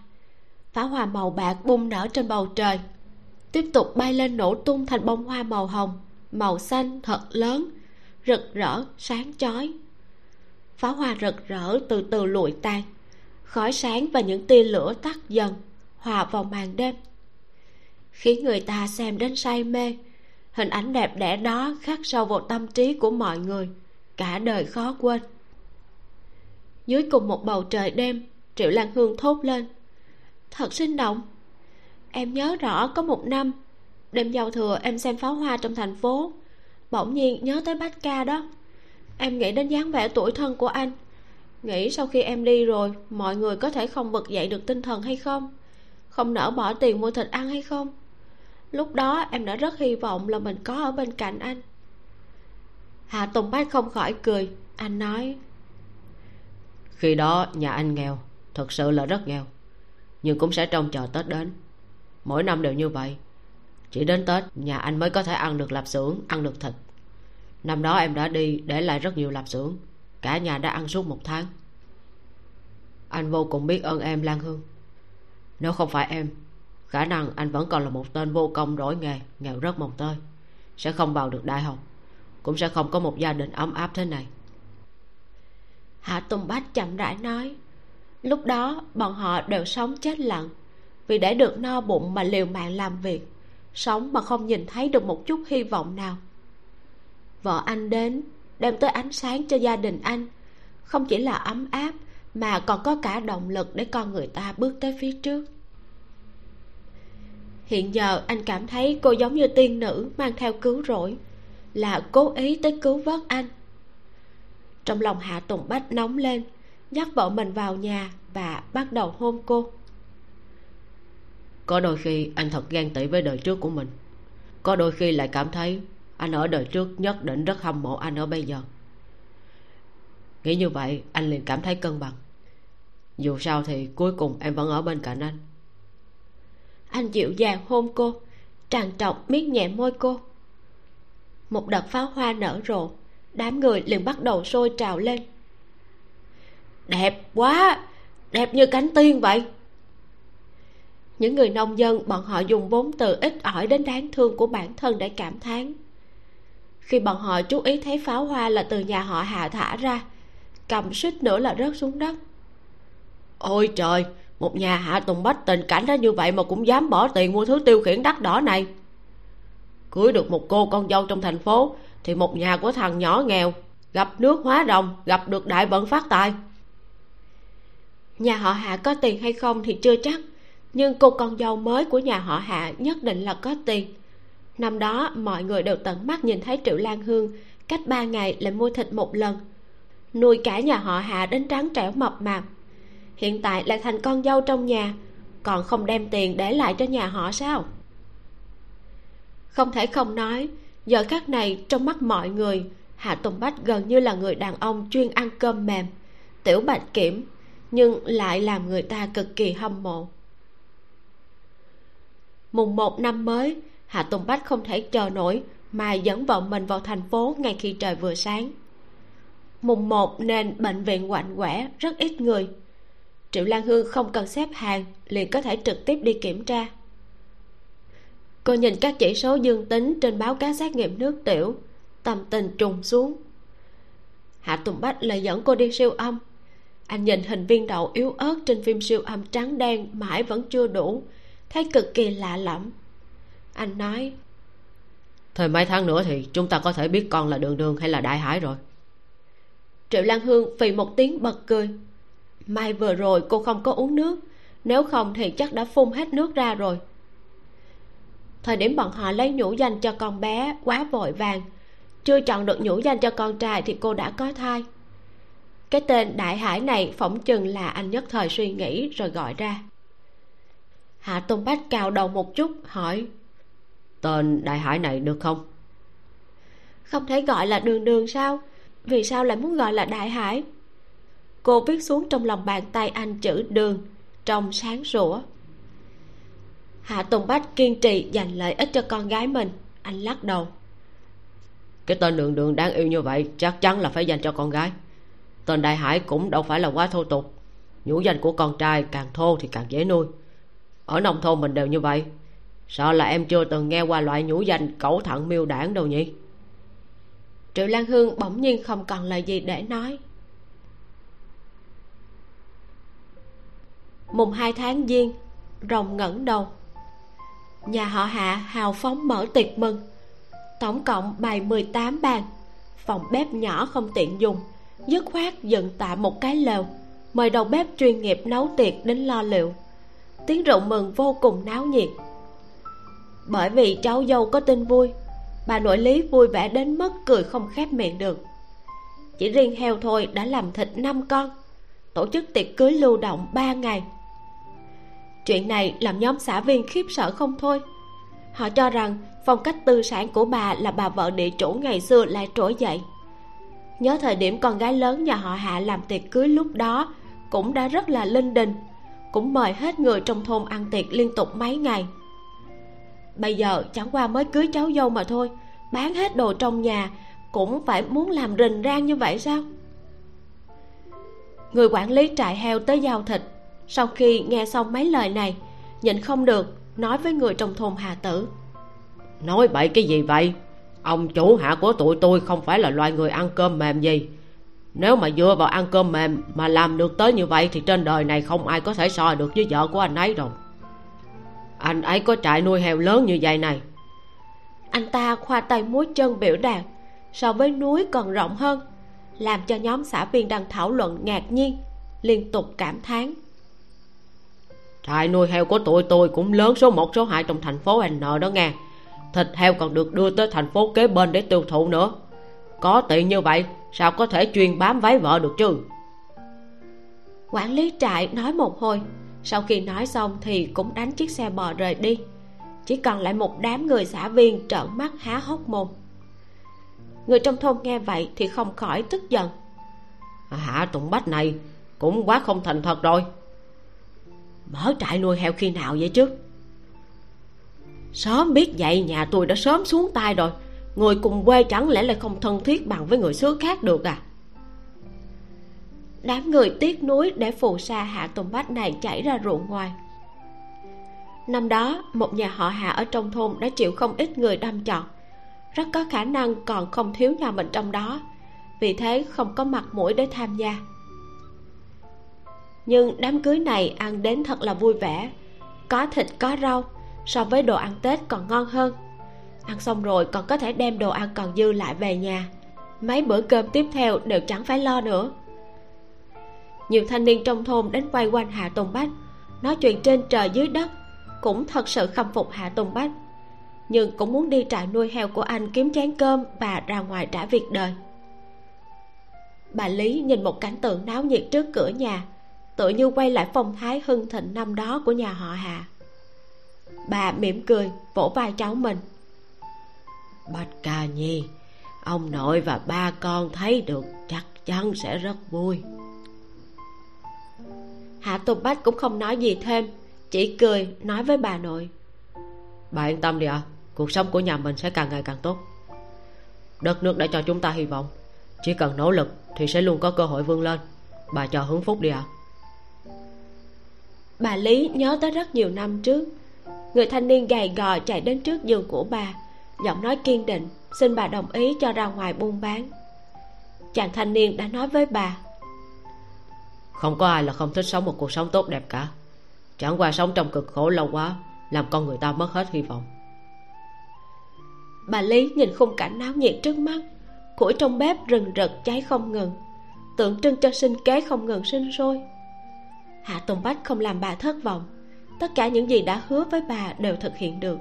Pháo hoa màu bạc bung nở trên bầu trời tiếp tục bay lên nổ tung thành bông hoa màu hồng, màu xanh thật lớn, rực rỡ, sáng chói. Pháo hoa rực rỡ từ từ lụi tan, khói sáng và những tia lửa tắt dần, hòa vào màn đêm. Khiến người ta xem đến say mê, hình ảnh đẹp đẽ đó khắc sâu vào tâm trí của mọi người, cả đời khó quên. Dưới cùng một bầu trời đêm, triệu lan hương thốt lên, thật sinh động em nhớ rõ có một năm, đêm giao thừa em xem pháo hoa trong thành phố. Bỗng nhiên nhớ tới bách ca đó. Em nghĩ đến dáng vẻ tuổi thân của anh. Nghĩ sau khi em đi rồi, mọi người có thể không vực dậy được tinh thần hay không? Không nỡ bỏ tiền mua thịt ăn hay không? Lúc đó em đã rất hy vọng là mình có ở bên cạnh anh. Hạ tùng bách không khỏi cười. Anh nói, khi đó nhà anh nghèo, thật sự là rất nghèo, nhưng cũng sẽ trông chờ tết đến mỗi năm đều như vậy. Chỉ đến tết, nhà anh mới có thể ăn được lạp xưởng, ăn được thịt. Năm đó em đã đi để lại rất nhiều lạp xưởng. Cả nhà đã ăn suốt một tháng. Anh vô cùng biết ơn em, lan hương. Nếu không phải em, khả năng anh vẫn còn là một tên vô công đổi nghề, nghèo rất mồng tơi. Sẽ không vào được đại học, cũng sẽ không có một gia đình ấm áp thế này. Hạ tùng bách chậm rãi nói, lúc đó bọn họ đều sống chết lặng vì để được no bụng mà liều mạng làm việc, sống mà không nhìn thấy được một chút hy vọng nào. Vợ anh đến, đem tới ánh sáng cho gia đình anh. Không chỉ là ấm áp, mà còn có cả động lực để con người ta bước tới phía trước. Hiện giờ anh cảm thấy cô giống như tiên nữ mang theo cứu rỗi, là cố ý tới cứu vớt anh. Trong lòng hạ tùng bách nóng lên dắt vợ mình vào nhà và bắt đầu hôn cô có đôi khi anh thật ghen tị với đời trước của mình. Có đôi khi lại cảm thấy anh ở đời trước nhất định rất hâm mộ anh ở bây giờ. Nghĩ như vậy, anh liền cảm thấy cân bằng. Dù sao thì cuối cùng em vẫn ở bên cạnh anh. Anh dịu dàng hôn cô tràn trọc miết nhẹ môi cô. Một đợt pháo hoa nở rộ, đám người liền bắt đầu sôi trào lên. Đẹp quá, đẹp như cánh tiên vậy những người nông dân, bọn họ dùng vốn từ ít ỏi đến đáng thương của bản thân để cảm thán. Khi bọn họ chú ý thấy pháo hoa là từ nhà họ hạ thả ra, cầm suýt nữa là rớt xuống đất. Ôi trời, một nhà hạ tùng bách tình cảnh đó như vậy mà cũng dám bỏ tiền mua thứ tiêu khiển đắt đỏ này. Cưới được một cô con dâu trong thành phố, thì một nhà của thằng nhỏ nghèo, gặp nước hóa rồng gặp được đại vận phát tài. Nhà họ hạ có tiền hay không thì chưa chắc nhưng cô con dâu mới của nhà họ hạ nhất định là có tiền. Năm đó, mọi người đều tận mắt nhìn thấy triệu lan hương, cách ba ngày lại mua thịt một lần. Nuôi cả nhà họ hạ đến trắng trẻo mập mạp. Hiện tại lại thành con dâu trong nhà, còn không đem tiền để lại cho nhà họ sao? Không thể không nói, giờ khắc này trong mắt mọi người, hạ tùng bách gần như là người đàn ông chuyên ăn cơm mềm, tiểu bạch kiểm, nhưng lại làm người ta cực kỳ hâm mộ mùng một năm mới, hạ tùng bách không thể chờ nổi mà dẫn vợ mình vào thành phố ngay khi trời vừa sáng. Mùng một nên bệnh viện quạnh quẻ rất ít người. Triệu lan hương không cần xếp hàng, liền có thể trực tiếp đi kiểm tra. Cô nhìn các chỉ số dương tính trên báo cáo xét nghiệm nước tiểu, tâm tình trùng xuống. Hạ tùng bách lại dẫn cô đi siêu âm. Anh nhìn hình viên đậu yếu ớt trên phim siêu âm trắng đen mãi vẫn chưa đủ thấy cực kỳ lạ lẫm. Anh nói thời mấy tháng nữa thì chúng ta có thể biết con là đường đường hay là đại hải rồi. Triệu lan hương vì một tiếng bật cười. Mai vừa rồi cô không có uống nước nếu không thì chắc đã phun hết nước ra rồi. Thời điểm bọn họ lấy nhũ danh cho con bé quá vội vàng chưa chọn được nhũ danh cho con trai thì cô đã có thai. Cái tên đại hải này phỏng chừng là anh nhất thời suy nghĩ rồi gọi ra hạ tùng bách cào đầu một chút, hỏi, tên đại hải này được không? Không thể gọi là đường đường sao? Vì sao lại muốn gọi là đại hải? Cô viết xuống trong lòng bàn tay anh chữ đường, trong sáng sủa hạ tùng bách kiên trì dành lợi ích cho con gái mình, anh lắc đầu. Cái tên đường đường đáng yêu như vậy chắc chắn là phải dành cho con gái. Tên đại hải cũng đâu phải là quá thô tục. Nhũ danh của con trai càng thô thì càng dễ nuôi ở nông thôn mình đều như vậy. Sợ là em chưa từng nghe qua loại nhũ danh cẩu thận miêu đảng đâu nhỉ? Triệu lan hương bỗng nhiên không còn lời gì để nói. Mùng hai tháng giêng, rồng ngẩng đầu. Nhà họ hạ hào phóng mở tiệc mừng. Tổng cộng bày 18 bàn. Phòng bếp nhỏ không tiện dùng, dứt khoát dựng tạm một cái lều, mời đầu bếp chuyên nghiệp nấu tiệc đến lo liệu tiếng rượu mừng vô cùng náo nhiệt. Bởi vì cháu dâu có tin vui, bà nội lý vui vẻ đến mức cười không khép miệng được. Chỉ riêng heo thôi đã làm thịt năm con, tổ chức tiệc cưới lưu động ba ngày. Chuyện này làm nhóm xã viên khiếp sợ không thôi. Họ cho rằng phong cách tư sản của bà là bà vợ địa chủ ngày xưa lại trỗi dậy. Nhớ thời điểm con gái lớn nhà họ hạ làm tiệc cưới lúc đó cũng đã rất là linh đình cũng mời hết người trong thôn ăn tiệc liên tục mấy ngày. Bây giờ chẳng qua mới cưới cháu dâu mà thôi, bán hết đồ trong nhà, cũng phải muốn làm rình rang như vậy sao? Người quản lý trại heo tới giao thịt, sau khi nghe xong mấy lời này, nhịn không được, nói với người trong thôn hà tử. Nói bậy cái gì vậy? Ông chủ hạ của tụi tôi không phải là loài người ăn cơm mềm gì nếu mà dựa vào ăn cơm mềm mà làm được tới như vậy thì trên đời này không ai có thể so được với vợ của anh ấy rồi anh ấy có trại nuôi heo lớn như vậy này. Anh ta khoa tay múa chân biểu đạt so với núi còn rộng hơn làm cho nhóm xã viên đang thảo luận ngạc nhiên liên tục cảm thán. Trại nuôi heo của tụi tôi cũng lớn số một số hai trong thành phố N đó nghe. Thịt heo còn được đưa tới thành phố kế bên để tiêu thụ nữa. Có tiền như vậy sao có thể chuyên bám váy vợ được chứ? Quản lý trại nói một hồi. Sau khi nói xong thì cũng đánh chiếc xe bò rời đi. Chỉ còn lại một đám người xã viên trợn mắt há hốc mồm. Người trong thôn nghe vậy thì không khỏi tức giận. Hạ tụng bách này cũng quá không thành thật rồi. Mở trại nuôi heo khi nào vậy chứ? Sớm biết vậy nhà tôi đã sớm xuống tay rồi người cùng quê chẳng lẽ lại không thân thiết bằng với người xứ khác được à? Đám người tiếc núi để phù sa hạ tùng bách này chảy ra ruộng ngoài. Năm đó, một nhà họ hạ ở trong thôn đã chịu không ít người đâm chọn rất có khả năng còn không thiếu nhà mình trong đó. Vì thế, không có mặt mũi để tham gia. Nhưng đám cưới này ăn đến thật là vui vẻ. Có thịt, có rau, so với đồ ăn tết còn ngon hơn ăn xong rồi còn có thể đem đồ ăn còn dư lại về nhà. Mấy bữa cơm tiếp theo đều chẳng phải lo nữa. Nhiều thanh niên trong thôn đến quay quanh hạ tùng bách, nói chuyện trên trời dưới đất, cũng thật sự khâm phục hạ tùng bách. Nhưng cũng muốn đi trại nuôi heo của anh kiếm chén cơm và ra ngoài trả việc đời. Bà lý nhìn một cảnh tượng náo nhiệt trước cửa nhà, tự như quay lại phong thái hưng thịnh năm đó của nhà họ hạ. Bà mỉm cười, vỗ vai cháu mình bạch ca nhi ông nội và ba con thấy được chắc chắn sẽ rất vui. Hạ tùng bách cũng không nói gì thêm chỉ cười nói với bà nội. Bà yên tâm đi ạ à, cuộc sống của nhà mình sẽ càng ngày càng tốt. Đất nước đã cho chúng ta hy vọng chỉ cần nỗ lực thì sẽ luôn có cơ hội vươn lên. Bà cho hưởng phúc đi ạ. À. bà lý nhớ tới rất nhiều năm trước người thanh niên gầy gò chạy đến trước giường của bà giọng nói kiên định xin bà đồng ý cho ra ngoài buôn bán. Chàng thanh niên đã nói với bà. Không có ai là không thích sống một cuộc sống tốt đẹp cả. Chẳng qua sống trong cực khổ lâu quá làm con người ta mất hết hy vọng. Bà lý nhìn khung cảnh náo nhiệt trước mắt củi trong bếp rừng rực cháy không ngừng tượng trưng cho sinh kế không ngừng sinh sôi. Hạ tùng bách không làm bà thất vọng tất cả những gì đã hứa với bà đều thực hiện được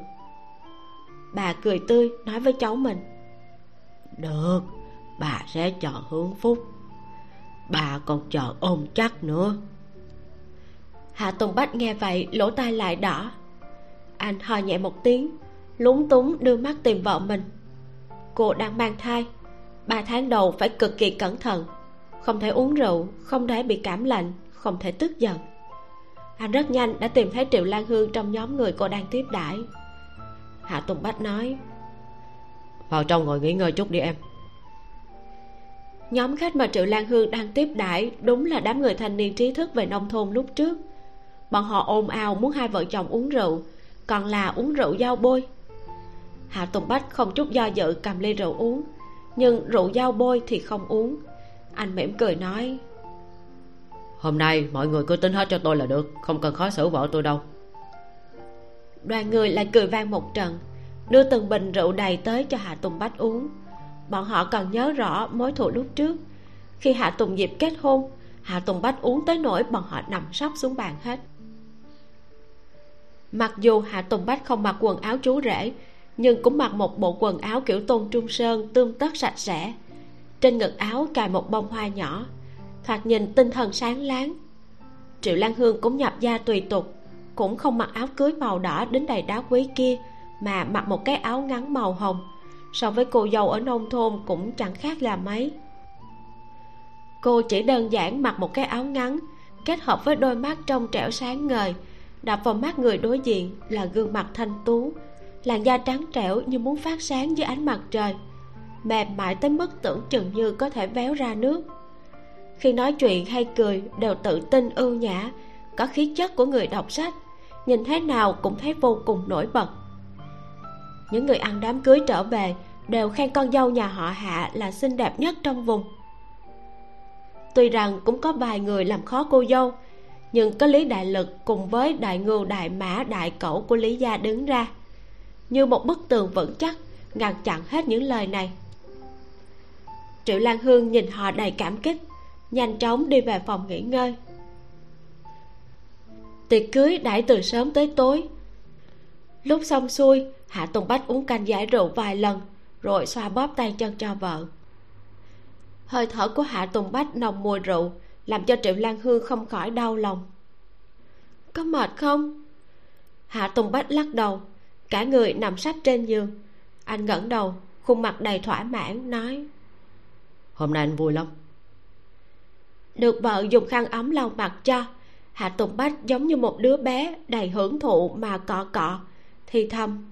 bà cười tươi, nói với cháu mình. Được, bà sẽ chờ hướng phúc. Bà còn chờ ôm chắc nữa. Hạ tùng bách nghe vậy, lỗ tai lại đỏ. Anh ho nhẹ một tiếng, lúng túng đưa mắt tìm vợ mình. Cô đang mang thai, ba tháng đầu phải cực kỳ cẩn thận. Không thể uống rượu, không thể bị cảm lạnh, không thể tức giận. Anh rất nhanh đã tìm thấy triệu lan hương trong nhóm người cô đang tiếp đãi hạ tùng bách nói, vào trong ngồi nghỉ ngơi chút đi em. Nhóm khách mà triệu lan hương đang tiếp đãi đúng là đám người thanh niên trí thức về nông thôn lúc trước. Bọn họ ồn ào muốn hai vợ chồng uống rượu, còn là uống rượu dao bôi. Hạ tùng bách không chút do dự cầm ly rượu uống, nhưng rượu dao bôi thì không uống. Anh mỉm cười nói, hôm nay mọi người cứ tính hết cho tôi là được, không cần khó xử vợ tôi đâu đoàn người lại cười vang một trận, đưa từng bình rượu đầy tới cho hạ tùng bách uống. Bọn họ còn nhớ rõ mối thù lúc trước. Khi hạ tùng dịp kết hôn, hạ tùng bách uống tới nỗi bọn họ nằm sấp xuống bàn hết. Mặc dù hạ tùng bách không mặc quần áo chú rể, nhưng cũng mặc một bộ quần áo kiểu tôn trung sơn tươm tất sạch sẽ. Trên ngực áo cài một bông hoa nhỏ, thoạt nhìn tinh thần sáng láng. Triệu lan hương cũng nhập gia tùy tục cũng không mặc áo cưới màu đỏ đến đầy đá quý kia, mà mặc một cái áo ngắn màu hồng. So với cô dâu ở nông thôn cũng chẳng khác là mấy. Cô chỉ đơn giản mặc một cái áo ngắn, kết hợp với đôi mắt trong trẻo sáng ngời, đập vào mắt người đối diện là gương mặt thanh tú. Làn da trắng trẻo như muốn phát sáng dưới ánh mặt trời, mềm mại tới mức tưởng chừng như có thể véo ra nước. Khi nói chuyện hay cười đều tự tin ưu nhã, có khí chất của người đọc sách nhìn thế nào cũng thấy vô cùng nổi bật. Những người ăn đám cưới trở về đều khen con dâu nhà họ hạ là xinh đẹp nhất trong vùng. Tuy rằng cũng có vài người làm khó cô dâu, nhưng có lý đại lực cùng với đại ngưu đại mã đại cẩu của lý gia đứng ra. Như một bức tường vững chắc, ngăn chặn hết những lời này. Triệu lan hương nhìn họ đầy cảm kích, nhanh chóng đi về phòng nghỉ ngơi tiệc cưới đãi từ sớm tới tối. Lúc xong xuôi hạ tùng bách uống canh giải rượu vài lần rồi xoa bóp tay chân cho vợ. Hơi thở của hạ tùng bách nồng mùi rượu làm cho triệu lan hương không khỏi đau lòng. Có mệt không? Hạ tùng bách lắc đầu cả người nằm sắp trên giường. Anh ngẩng đầu khuôn mặt đầy thỏa mãn nói hôm nay anh vui lắm. Được vợ dùng khăn ấm lau mặt cho hạ tùng bách giống như một đứa bé đầy hưởng thụ mà cọ cọ, thì thầm.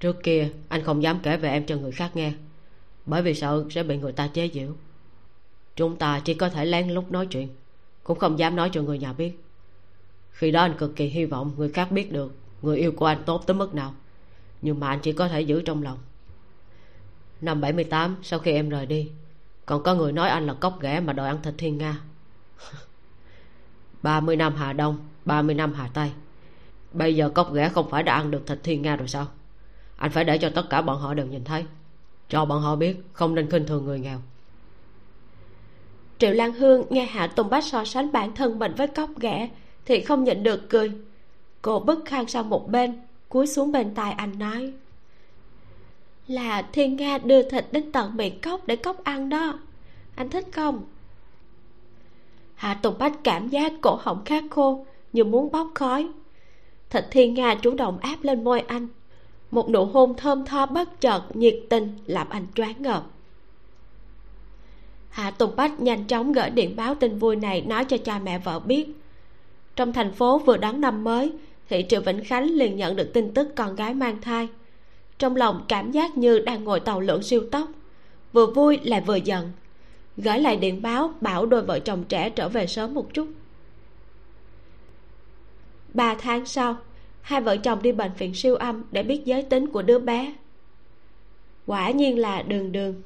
Trước kia, anh không dám kể về em cho người khác nghe, bởi vì sợ sẽ bị người ta chế giễu. Chúng ta chỉ có thể lén lút nói chuyện, cũng không dám nói cho người nhà biết. Khi đó anh cực kỳ hy vọng người khác biết được người yêu của anh tốt tới mức nào, nhưng mà anh chỉ có thể giữ trong lòng. Năm 78 sau khi em rời đi, còn có người nói anh là cốc ghẻ mà đòi ăn thịt thiên nga. 30 năm Hà Đông 30 năm Hà Tây. Bây giờ cốc ghẻ không phải đã ăn được thịt thiên nga rồi sao? Anh phải để cho tất cả bọn họ đều nhìn thấy. Cho bọn họ biết, không nên khinh thường người nghèo. Triệu Lan Hương nghe Hạ Tùng Bách so sánh bản thân mình với cốc ghẻ Thì không nhịn được cười. Cô bức khăn sang một bên, Cúi xuống bên tai anh nói, Là thiên nga đưa thịt đến tận miệng cốc để cốc ăn đó. Anh thích không? Hạ Tùng Bách cảm giác cổ họng khát khô Như muốn bốc khói. Thịt thiên nga chủ động áp lên môi anh. Một nụ hôn thơm tho bất chợt Nhiệt tình làm anh choáng ngợp. Hạ Tùng Bách nhanh chóng gửi điện báo tin vui này Nói cho cha mẹ vợ biết. Trong thành phố vừa đón năm mới, Thị Triệu Vĩnh Khánh liền nhận được tin tức con gái mang thai. Trong lòng cảm giác như đang ngồi tàu lượn siêu tốc, Vừa vui lại vừa giận gửi lại điện báo, bảo đôi vợ chồng trẻ trở về sớm một chút. Ba tháng sau, hai vợ chồng đi bệnh viện siêu âm để biết giới tính của đứa bé. Quả nhiên là đường đường.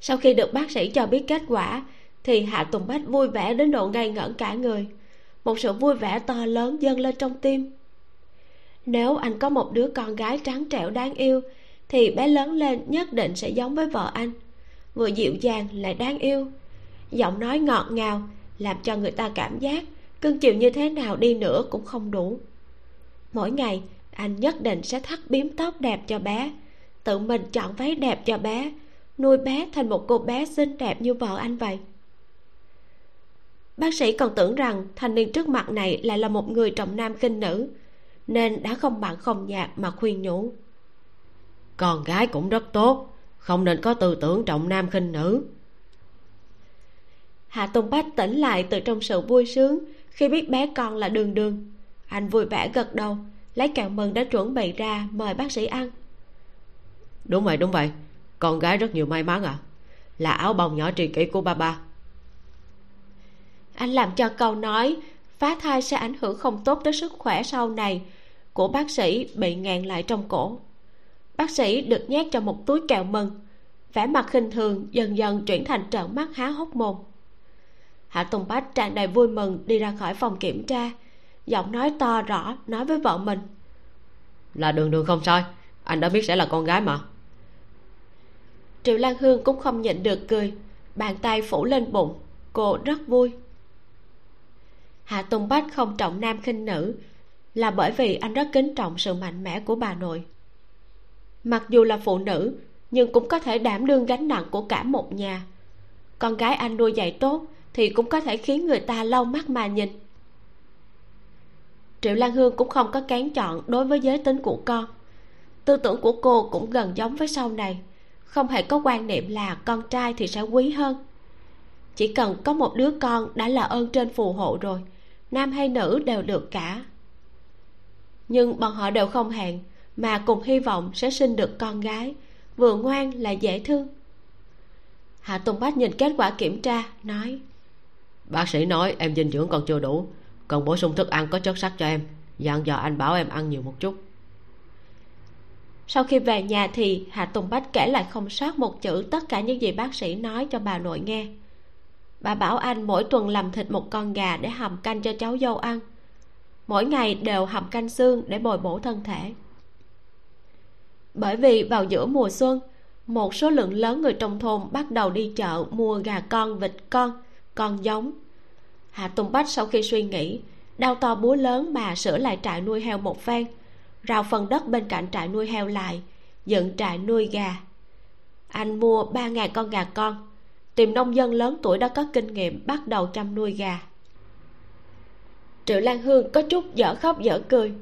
Sau khi được bác sĩ cho biết kết quả, thì hạ tùng bách vui vẻ đến độ ngây ngẩn cả người. Một sự vui vẻ to lớn dâng lên trong tim. Nếu anh có một đứa con gái trắng trẻo đáng yêu, thì bé lớn lên nhất định sẽ giống với vợ anh vừa dịu dàng lại đáng yêu. Giọng nói ngọt ngào làm cho người ta cảm giác cưng chiều như thế nào đi nữa cũng không đủ. Mỗi ngày, anh nhất định sẽ thắt biếm tóc đẹp cho bé, tự mình chọn váy đẹp cho bé, nuôi bé thành một cô bé xinh đẹp như vợ anh vậy. Bác sĩ còn tưởng rằng thanh niên trước mặt này lại là một người trọng nam khinh nữ, nên đã không bạn không nhạc mà khuyên nhủ. Con gái cũng rất tốt không nên có tư tưởng trọng nam khinh nữ. Hạ tùng bách tỉnh lại từ trong sự vui sướng khi biết bé con là đường đường. Anh vui vẻ gật đầu lấy kẹo mừng đã chuẩn bị ra mời bác sĩ ăn. Đúng vậy đúng vậy. Con gái rất nhiều may mắn ạ à. là áo bông nhỏ tri kỷ của ba ba. Anh làm cho câu nói phá thai sẽ ảnh hưởng không tốt tới sức khỏe sau này của bác sĩ bị ngàn lại trong cổ bác sĩ được nhét cho một túi kẹo mừng. Vẻ mặt khinh thường dần dần chuyển thành trợn mắt há hốc mồm. Hạ tùng bách tràn đầy vui mừng đi ra khỏi phòng kiểm tra. Giọng nói to rõ nói với vợ mình. Là đường đường không sai. Anh đã biết sẽ là con gái mà. Triệu lan hương cũng không nhịn được cười. Bàn tay phủ lên bụng. Cô rất vui. Hạ tùng bách không trọng nam khinh nữ. Là bởi vì anh rất kính trọng sự mạnh mẽ của bà nội mặc dù là phụ nữ, nhưng cũng có thể đảm đương gánh nặng của cả một nhà. Con gái anh nuôi dạy tốt thì cũng có thể khiến người ta lau mắt mà nhìn. Triệu lan hương cũng không có kén chọn đối với giới tính của con. Tư tưởng của cô cũng gần giống với sau này. Không hề có quan niệm là con trai thì sẽ quý hơn. Chỉ cần có một đứa con đã là ơn trên phù hộ rồi, nam hay nữ đều được cả. Nhưng bọn họ đều không hẹn mà cùng hy vọng sẽ sinh được con gái. Vừa ngoan lại dễ thương. Hạ tùng bách nhìn kết quả kiểm tra nói bác sĩ nói em dinh dưỡng còn chưa đủ cần bổ sung thức ăn có chất sắt cho em. Dặn dò anh bảo em ăn nhiều một chút. Sau khi về nhà thì hạ tùng bách kể lại không sót một chữ tất cả những gì bác sĩ nói cho bà nội nghe. Bà bảo anh mỗi tuần làm thịt một con gà để hầm canh cho cháu dâu ăn. Mỗi ngày đều hầm canh xương để bồi bổ thân thể bởi vì vào giữa mùa xuân, một số lượng lớn người trong thôn bắt đầu đi chợ mua gà con, vịt con con giống. Hạ tùng bách sau khi suy nghĩ, đau to búa lớn mà sửa lại trại nuôi heo một phen, rào phần đất bên cạnh trại nuôi heo lại, dựng trại nuôi gà. Anh mua ba ngàn con gà con. Tìm nông dân lớn tuổi đã có kinh nghiệm bắt đầu chăm nuôi gà. Triệu lan hương có chút dở khóc dở cười.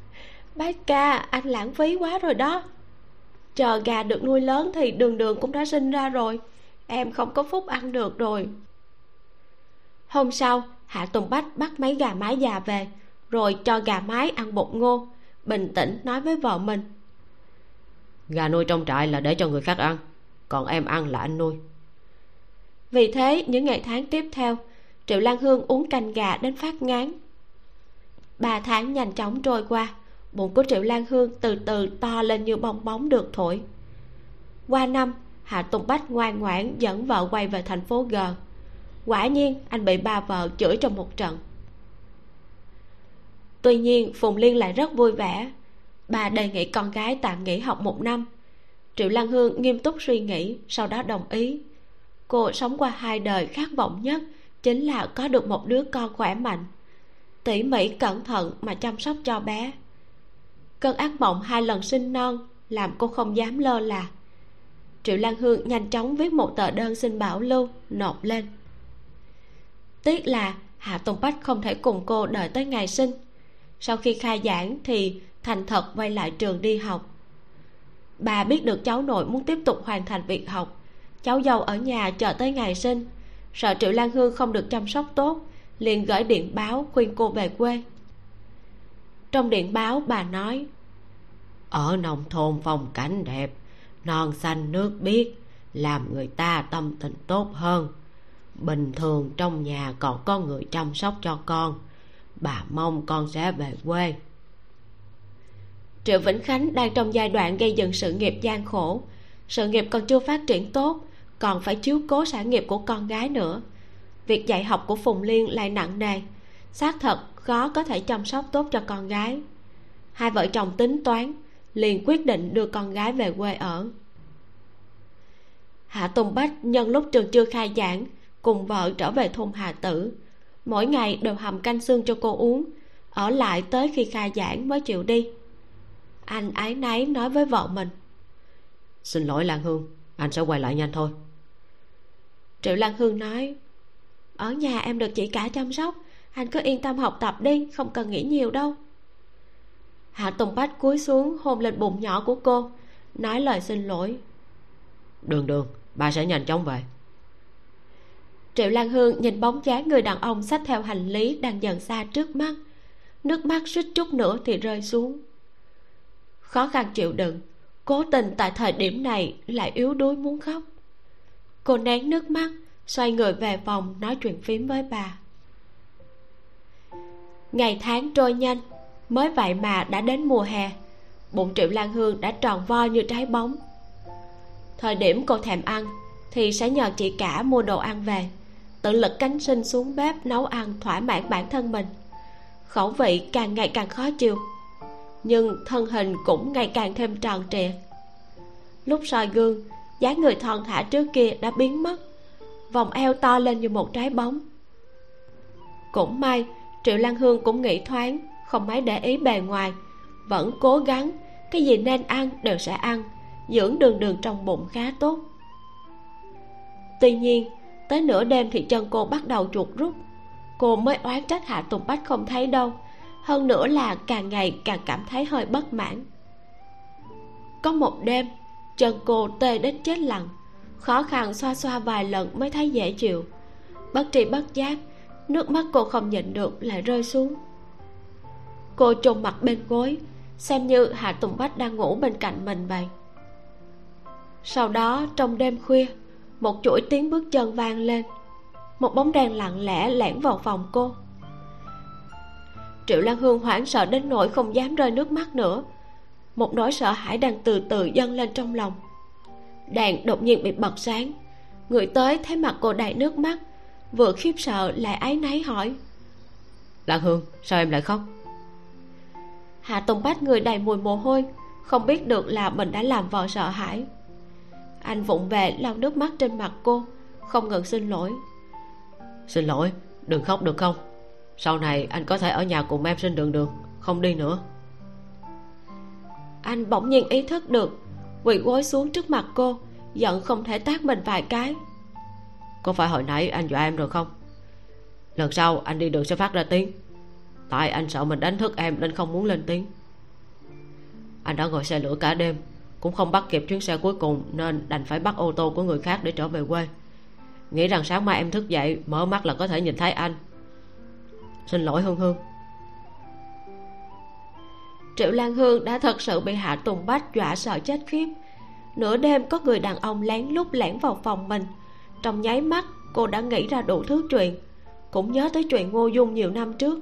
Bác ca, anh lãng phí quá rồi đó chờ gà được nuôi lớn thì đường đường cũng đã sinh ra rồi. Em không có phúc ăn được rồi. Hôm sau hạ tùng bách bắt mấy gà mái già về rồi cho gà mái ăn bột ngô bình tĩnh nói với vợ mình. Gà nuôi trong trại là để cho người khác ăn còn em ăn là anh nuôi. Vì thế những ngày tháng tiếp theo triệu lan hương uống canh gà đến phát ngán. Ba tháng nhanh chóng trôi qua bụng của triệu lan hương từ từ to lên như bong bóng được thổi. Qua năm, hạ tùng bách ngoan ngoãn dẫn vợ quay về thành phố g. Quả nhiên, anh bị ba vợ chửi trong một trận. Tuy nhiên, phùng liên lại rất vui vẻ. Bà đề nghị con gái tạm nghỉ học một năm. Triệu lan hương nghiêm túc suy nghĩ, sau đó đồng ý. Cô sống qua hai đời khát vọng nhất chính là có được một đứa con khỏe mạnh, tỉ mỉ cẩn thận mà chăm sóc cho bé cơn ác mộng hai lần sinh non làm cô không dám lơ là. Triệu lan hương nhanh chóng viết một tờ đơn xin bảo lưu, nộp lên. Tiếc là hạ tùng bách không thể cùng cô đợi tới ngày sinh. Sau khi khai giảng thì thành thật quay lại trường đi học. Bà biết được cháu nội muốn tiếp tục hoàn thành việc học. Cháu dâu ở nhà chờ tới ngày sinh. Sợ triệu lan hương không được chăm sóc tốt, liền gửi điện báo khuyên cô về quê trong điện báo bà nói, ở nông thôn phong cảnh đẹp, non xanh nước biếc, làm người ta tâm tình tốt hơn. Bình thường trong nhà còn có người chăm sóc cho con, bà mong con sẽ về quê. Triệu vĩnh khánh đang trong giai đoạn gây dựng sự nghiệp gian khổ. Sự nghiệp còn chưa phát triển tốt, còn phải chiếu cố sản nghiệp của con gái nữa. Việc dạy học của phùng liên lại nặng nề xác thật khó có thể chăm sóc tốt cho con gái. Hai vợ chồng tính toán liền quyết định đưa con gái về quê ở. Hạ tùng bách nhân lúc trường chưa khai giảng cùng vợ trở về thôn hà tử. Mỗi ngày đều hầm canh xương cho cô uống ở lại tới khi khai giảng mới chịu đi. Anh ái náy nói với vợ mình. Xin lỗi lan hương anh sẽ quay lại nhanh thôi. Triệu lan hương nói ở nhà em được chị cả chăm sóc anh cứ yên tâm học tập đi không cần nghĩ nhiều đâu. Hạ tùng bách cúi xuống hôn lên bụng nhỏ của cô nói lời xin lỗi. Đường đường bà sẽ nhanh chóng về. Triệu lan hương nhìn bóng dáng người đàn ông xách theo hành lý đang dần xa trước mắt. Nước mắt suýt chút nữa thì rơi xuống. Khó khăn chịu đựng cố tình tại thời điểm này lại yếu đuối muốn khóc. Cô nén nước mắt xoay người về phòng nói chuyện phím với bà ngày tháng trôi nhanh, mới vậy mà đã đến mùa hè, bụng triệu lan hương đã tròn vo như trái bóng. Thời điểm cô thèm ăn thì sẽ nhờ chị cả mua đồ ăn về, tự lực cánh sinh xuống bếp nấu ăn thỏa mãn bản thân mình. Khẩu vị càng ngày càng khó chịu, nhưng thân hình cũng ngày càng thêm tròn trịa. Lúc soi gương, dáng người thon thả trước kia đã biến mất, vòng eo to lên như một trái bóng. Cũng may triệu lan hương cũng nghĩ thoáng, không mấy để ý bề ngoài. Vẫn cố gắng, cái gì nên ăn đều sẽ ăn, dưỡng đường đường trong bụng khá tốt. Tuy nhiên, tới nửa đêm thì chân cô bắt đầu chuột rút. Cô mới oán trách hạ tùng bách không thấy đâu. Hơn nữa là càng ngày càng cảm thấy hơi bất mãn. Có một đêm, chân cô tê đến chết lặng. Khó khăn xoa xoa vài lần mới thấy dễ chịu. Bất tri bất giác nước mắt cô không nhịn được lại rơi xuống. Cô chôn mặt bên gối, xem như hạ tùng bách đang ngủ bên cạnh mình vậy. Sau đó, trong đêm khuya, một chuỗi tiếng bước chân vang lên. Một bóng đèn lặng lẽ lẻn vào phòng cô. Triệu lan hương hoảng sợ đến nỗi không dám rơi nước mắt nữa. Một nỗi sợ hãi đang từ từ dâng lên trong lòng. Đèn đột nhiên bị bật sáng. Người tới thấy mặt cô đầy nước mắt vừa khiếp sợ lại áy náy hỏi. Lan hương sao em lại khóc? Hạ tùng bách người đầy mùi mồ hôi không biết được là mình đã làm vợ sợ hãi. Anh vụng về lau nước mắt trên mặt cô không ngừng xin lỗi. Xin lỗi đừng khóc được không? Sau này anh có thể ở nhà cùng em xin đường đường không đi nữa. Anh bỗng nhiên ý thức được quỳ gối xuống trước mặt cô giận không thể tát mình vài cái có phải hồi nãy anh dọa em rồi không? Lần sau anh đi đường sẽ phát ra tiếng. Tại anh sợ mình đánh thức em nên không muốn lên tiếng. Anh đã ngồi xe lửa cả đêm, cũng không bắt kịp chuyến xe cuối cùng nên đành phải bắt ô tô của người khác để trở về quê. Nghĩ rằng sáng mai em thức dậy, mở mắt là có thể nhìn thấy anh. Xin lỗi hương hương. Triệu lan hương đã thật sự bị hạ tùng bách dọa sợ chết khiếp. Nửa đêm có người đàn ông lén lút lẻn vào phòng mình trong nháy mắt, cô đã nghĩ ra đủ thứ chuyện. Cũng nhớ tới chuyện ngô dung nhiều năm trước.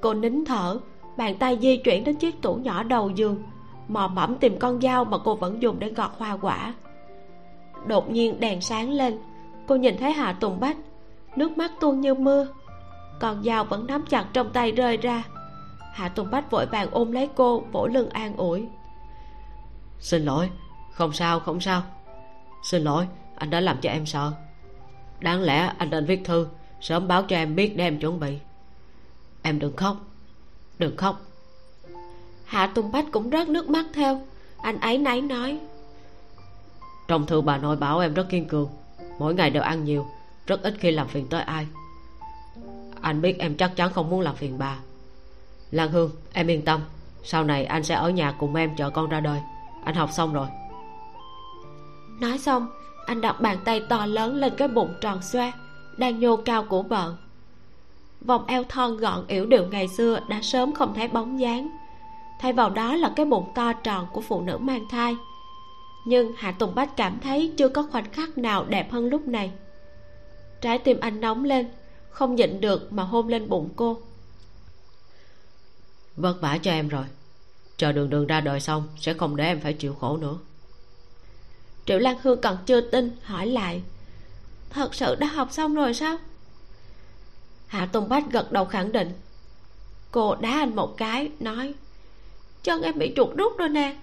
Cô nín thở, bàn tay di chuyển đến chiếc tủ nhỏ đầu giường, mò mẫm tìm con dao mà cô vẫn dùng để gọt hoa quả. Đột nhiên đèn sáng lên, cô nhìn thấy hà tùng bách, nước mắt tuôn như mưa. Con dao vẫn nắm chặt trong tay rơi ra. Hạ tùng bách vội vàng ôm lấy cô, vỗ lưng an ủi. Xin lỗi, không sao không sao. Xin lỗi anh đã làm cho em sợ. Đáng lẽ anh nên viết thư sớm báo cho em biết để em chuẩn bị. Em đừng khóc đừng khóc. Hạ tùng bách cũng rớt nước mắt theo. Anh ấy náy nói. Trong thư bà nội bảo em rất kiên cường mỗi ngày đều ăn nhiều rất ít khi làm phiền tới ai. Anh biết em chắc chắn không muốn làm phiền bà. Lan hương em yên tâm sau này anh sẽ ở nhà cùng em chờ con ra đời. Anh học xong rồi. Nói xong anh đặt bàn tay to lớn lên cái bụng tròn xoe, đang nhô cao của vợ. Vòng eo thon gọn yểu điệu ngày xưa đã sớm không thấy bóng dáng. Thay vào đó là cái bụng to tròn của phụ nữ mang thai. Nhưng hạ tùng bách cảm thấy chưa có khoảnh khắc nào đẹp hơn lúc này. Trái tim anh nóng lên, không nhịn được mà hôn lên bụng cô. Vất vả cho em rồi. Chờ đường đường ra đời xong sẽ không để em phải chịu khổ nữa triệu lan hương còn chưa tin, hỏi lại. Thật sự đã học xong rồi sao? Hạ tùng bách gật đầu khẳng định. Cô đá anh một cái, nói, chân em bị trục rút rồi nè.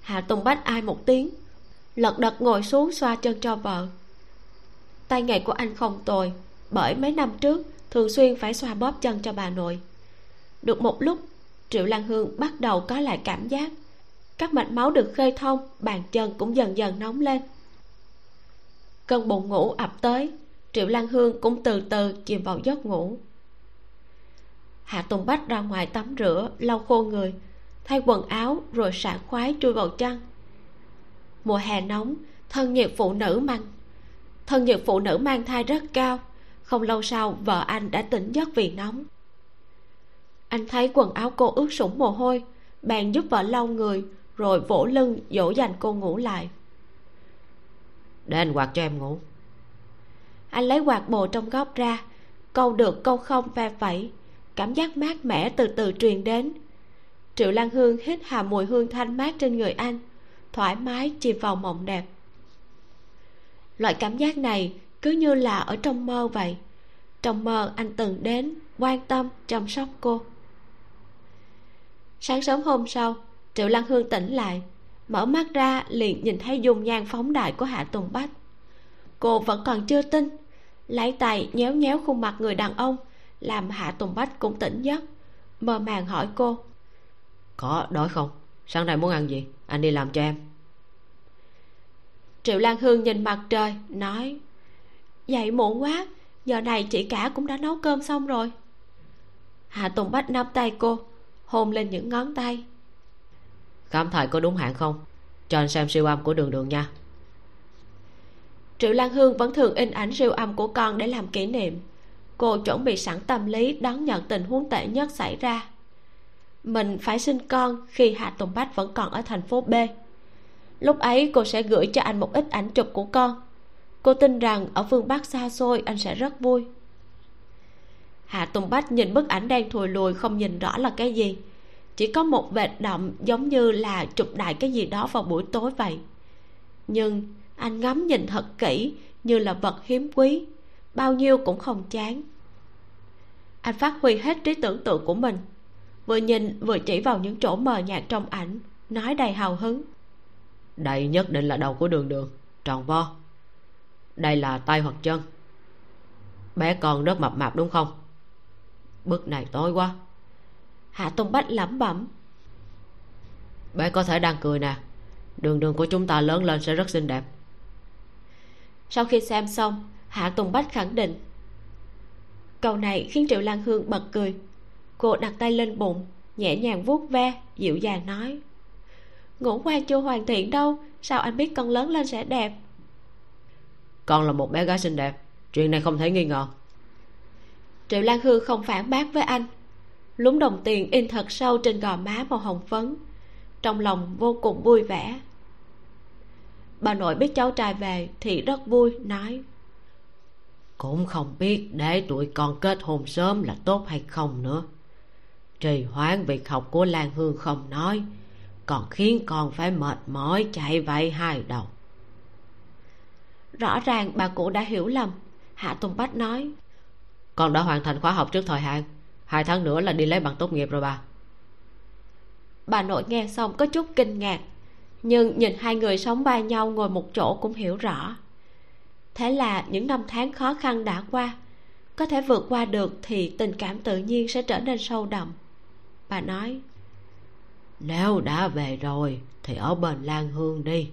Hạ tùng bách ai một tiếng, lật đật ngồi xuống xoa chân cho vợ. Tay nghề của anh không tồi, bởi mấy năm trước, thường xuyên phải xoa bóp chân cho bà nội. Được một lúc, triệu lan hương bắt đầu có lại cảm giác các mạch máu được khơi thông, bàn chân cũng dần dần nóng lên. Cơn buồn ngủ ập tới, triệu lan hương cũng từ từ chìm vào giấc ngủ. Hạ tùng bách ra ngoài tắm rửa, lau khô người, thay quần áo rồi sảng khoái chui vào chăn. Mùa hè nóng, thân nhiệt phụ nữ mang, thân nhiệt phụ nữ mang thai rất cao, không lâu sau vợ anh đã tỉnh giấc vì nóng. Anh thấy quần áo cô ướt sũng mồ hôi, bèn giúp vợ lau người rồi vỗ lưng dỗ dành cô ngủ lại. Để anh quạt cho em ngủ. Anh lấy quạt bồ trong góc ra. Câu được câu không ve vẩy cảm giác mát mẻ từ từ truyền đến. Triệu lan hương hít hà mùi hương thanh mát trên người anh. Thoải mái chìm vào mộng đẹp. Loại cảm giác này cứ như là ở trong mơ vậy. Trong mơ anh từng đến quan tâm chăm sóc cô. Sáng sớm hôm sau triệu lan hương tỉnh lại mở mắt ra liền nhìn thấy dung nhan phóng đại của hạ tùng bách. Cô vẫn còn chưa tin lấy tay nhéo nhéo khuôn mặt người đàn ông làm hạ tùng bách cũng tỉnh giấc mơ màng hỏi cô. Có đói không? Sáng nay muốn ăn gì? Anh đi làm cho em. Triệu lan hương nhìn mặt trời nói dậy muộn quá giờ này chị cả cũng đã nấu cơm xong rồi. Hạ tùng bách nắm tay cô hôn lên những ngón tay khám thai có đúng hạn không? Cho anh xem siêu âm của đường đường nha. Triệu lan hương vẫn thường in ảnh siêu âm của con để làm kỷ niệm. Cô chuẩn bị sẵn tâm lý, đón nhận tình huống tệ nhất xảy ra. Mình phải sinh con khi hạ tùng bách vẫn còn ở thành phố b. Lúc ấy, cô sẽ gửi cho anh một ít ảnh chụp của con. Cô tin rằng ở phương bắc xa xôi, anh sẽ rất vui. Hạ tùng bách nhìn bức ảnh đang thùi lùi, không nhìn rõ là cái gì chỉ có một vệt đậm giống như là chụp đại cái gì đó vào buổi tối vậy. Nhưng anh ngắm nhìn thật kỹ như là vật hiếm quý, bao nhiêu cũng không chán. Anh phát huy hết trí tưởng tượng của mình, vừa nhìn vừa chỉ vào những chỗ mờ nhạt trong ảnh, nói đầy hào hứng. Đây nhất định là đầu của đường đường, tròn vo. Đây là tay hoặc chân. Bé con rất mập mạp đúng không? Bức này tối quá hạ tùng bách lẩm bẩm. Bé có thể đang cười nè. Đường đường của chúng ta lớn lên sẽ rất xinh đẹp. Sau khi xem xong hạ tùng bách khẳng định. Câu này khiến triệu lan hương bật cười. Cô đặt tay lên bụng nhẹ nhàng vuốt ve dịu dàng nói. Ngủ quan chưa hoàn thiện đâu sao anh biết con lớn lên sẽ đẹp? Con là một bé gái xinh đẹp chuyện này không thể nghi ngờ. Triệu lan hương không phản bác với anh lúng đồng tiền in thật sâu trên gò má màu hồng phấn. Trong lòng vô cùng vui vẻ. Bà nội biết cháu trai về thì rất vui nói. Cũng không biết để tụi con kết hôn sớm là tốt hay không nữa. Trì hoãn việc học của lan hương không nói còn khiến con phải mệt mỏi chạy vậy hai đầu. Rõ ràng bà cụ đã hiểu lầm hạ tùng bách nói. Con đã hoàn thành khóa học trước thời hạn hai tháng nữa là đi lấy bằng tốt nghiệp rồi bà. Bà nội nghe xong có chút kinh ngạc nhưng nhìn hai người sống ba nhau ngồi một chỗ cũng hiểu rõ. Thế là những năm tháng khó khăn đã qua có thể vượt qua được thì tình cảm tự nhiên sẽ trở nên sâu đậm. Bà nói nếu đã về rồi thì ở bên lan hương đi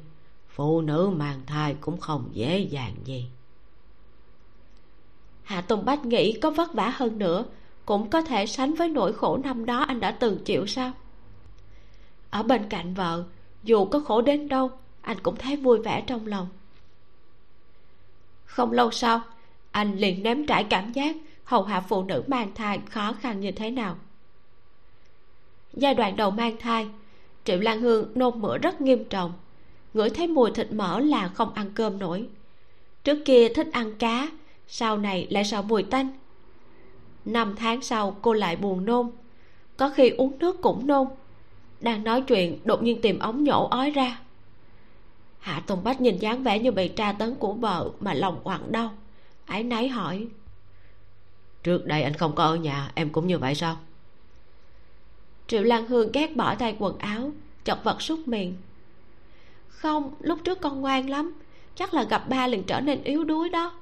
phụ nữ mang thai cũng không dễ dàng gì. Hạ tùng bách nghĩ có vất vả hơn nữa cũng có thể sánh với nỗi khổ năm đó anh đã từng chịu sao? Ở bên cạnh vợ, dù có khổ đến đâu, anh cũng thấy vui vẻ trong lòng. Không lâu sau, anh liền nếm trải cảm giác hầu hạ phụ nữ mang thai khó khăn như thế nào. Giai đoạn đầu mang thai, triệu lan hương nôn mửa rất nghiêm trọng, ngửi thấy mùi thịt mỡ là không ăn cơm nổi. Trước kia thích ăn cá, sau này lại sợ mùi tanh năm tháng sau, cô lại buồn nôn. Có khi uống nước cũng nôn. Đang nói chuyện, đột nhiên tìm ống nhổ ói ra. Hạ tùng bách nhìn dáng vẻ như bị tra tấn của vợ mà lòng quặn đau. Ái náy hỏi, trước đây anh không có ở nhà, em cũng như vậy sao? Triệu lan hương ghét bỏ tay quần áo chọc vật súc miệng. Không, lúc trước con ngoan lắm, chắc là gặp ba liền trở nên yếu đuối đó.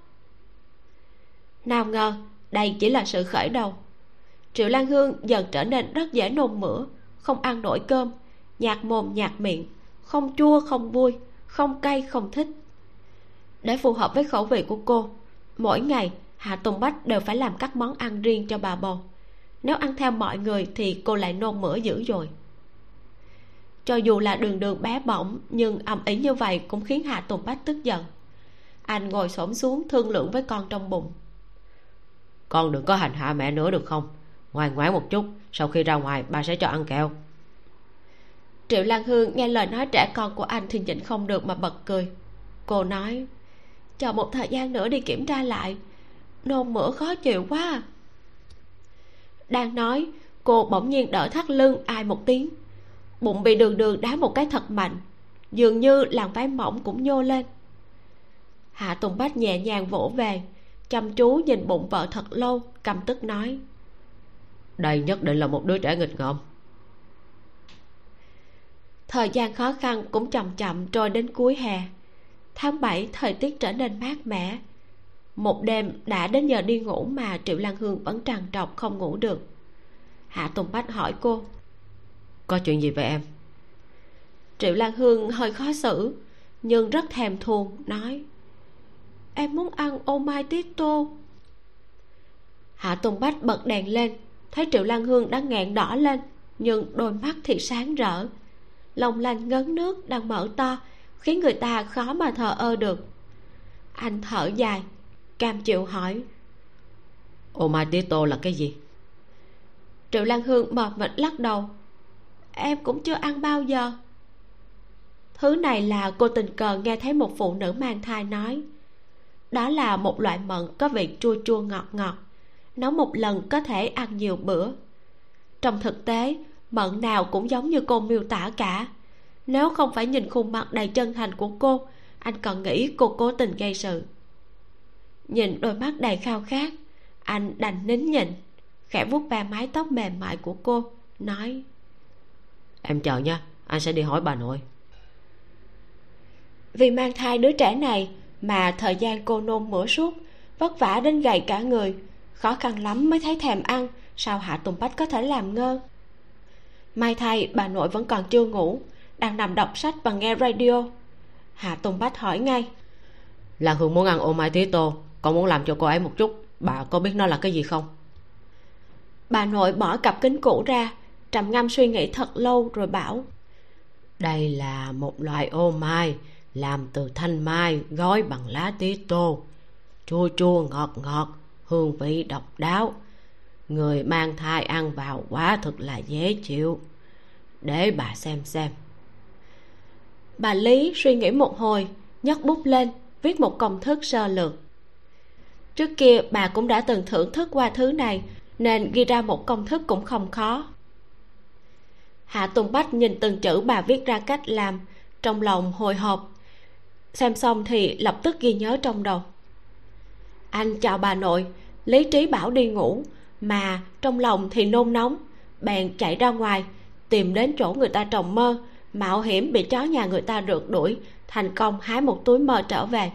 Nào ngờ đây chỉ là sự khởi đầu. Triệu lan hương dần trở nên rất dễ nôn mửa, không ăn nổi cơm, nhạt mồm nhạt miệng, không chua không vui, không cay không thích. Để phù hợp với khẩu vị của cô, mỗi ngày hạ tùng bách đều phải làm các món ăn riêng cho bà bầu. Nếu ăn theo mọi người thì cô lại nôn mửa dữ dội. Cho dù là đường đường bé bỏng, nhưng ầm ĩ như vậy cũng khiến hạ tùng bách tức giận. Anh ngồi xổm xuống thương lượng với con trong bụng con đừng có hành hạ mẹ nữa được không? Ngoan ngoãn một chút, sau khi ra ngoài ba sẽ cho ăn kẹo. Triệu lan hương nghe lời nói trẻ con của anh thì nhịn không được mà bật cười. Cô nói, chờ một thời gian nữa đi kiểm tra lại, nôn mửa khó chịu quá à. đang nói, cô bỗng nhiên đỡ thắt lưng ai một tiếng. Bụng bị đường đường đá một cái thật mạnh, dường như làn váy mỏng cũng nhô lên. Hạ tùng bách nhẹ nhàng vỗ về chăm chú nhìn bụng vợ thật lâu cầm tức nói. Đây nhất định là một đứa trẻ nghịch ngợm. Thời gian khó khăn cũng chậm chậm trôi đến cuối hè. Tháng 7 thời tiết trở nên mát mẻ. Một đêm đã đến giờ đi ngủ mà triệu lan hương vẫn trằn trọc không ngủ được. Hạ tùng bách hỏi cô có chuyện gì vậy em? Triệu lan hương hơi khó xử nhưng rất thèm thuồng nói em muốn ăn ô mai tiết tô hạ tùng bách bật đèn lên thấy triệu lan hương đang nghẹn đỏ lên nhưng đôi mắt thì sáng rỡ. Lòng lành ngấn nước đang mở to khiến người ta khó mà thờ ơ được. Anh thở dài cam chịu hỏi. Ô mai tía tô là cái gì? Triệu lan hương mờ mịt lắc đầu. Em cũng chưa ăn bao giờ. Thứ này là cô tình cờ nghe thấy một phụ nữ mang thai nói đó là một loại mận có vị chua chua ngọt ngọt. Nấu một lần có thể ăn nhiều bữa. Trong thực tế mận nào cũng giống như cô miêu tả cả. Nếu không phải nhìn khuôn mặt đầy chân thành của cô anh còn nghĩ cô cố tình gây sự. Nhìn đôi mắt đầy khao khát anh đành nín nhịn khẽ vuốt ve mái tóc mềm mại của cô nói em chờ nha anh sẽ đi hỏi bà nội. Vì mang thai đứa trẻ này mà thời gian cô nôn mửa suốt vất vả đến gầy cả người. Khó khăn lắm mới thấy thèm ăn sao hạ tùng bách có thể làm ngơ? May thay bà nội vẫn còn chưa ngủ đang nằm đọc sách và nghe radio. Hạ tùng bách hỏi ngay. Là hương muốn ăn ô mai tía tô con muốn làm cho cô ấy một chút bà có biết nó là cái gì không? Bà nội bỏ cặp kính cũ ra trầm ngâm suy nghĩ thật lâu rồi bảo. Đây là một loại ô mai làm từ thanh mai, gói bằng lá tía tô. Chua chua, ngọt ngọt, hương vị độc đáo. Người mang thai ăn vào quá thực là dễ chịu. Để bà xem xem. Bà lý suy nghĩ một hồi, nhấc bút lên, viết một công thức sơ lược. Trước kia bà cũng đã từng thưởng thức qua thứ này, nên ghi ra một công thức cũng không khó. Hạ tùng bách nhìn từng chữ bà viết ra cách làm, trong lòng hồi hộp xem xong thì lập tức ghi nhớ trong đầu. Anh chào bà nội, lý trí bảo đi ngủ, mà trong lòng thì nôn nóng, bèn chạy ra ngoài, tìm đến chỗ người ta trồng mơ, mạo hiểm bị chó nhà người ta rượt đuổi, thành công hái một túi mơ trở về.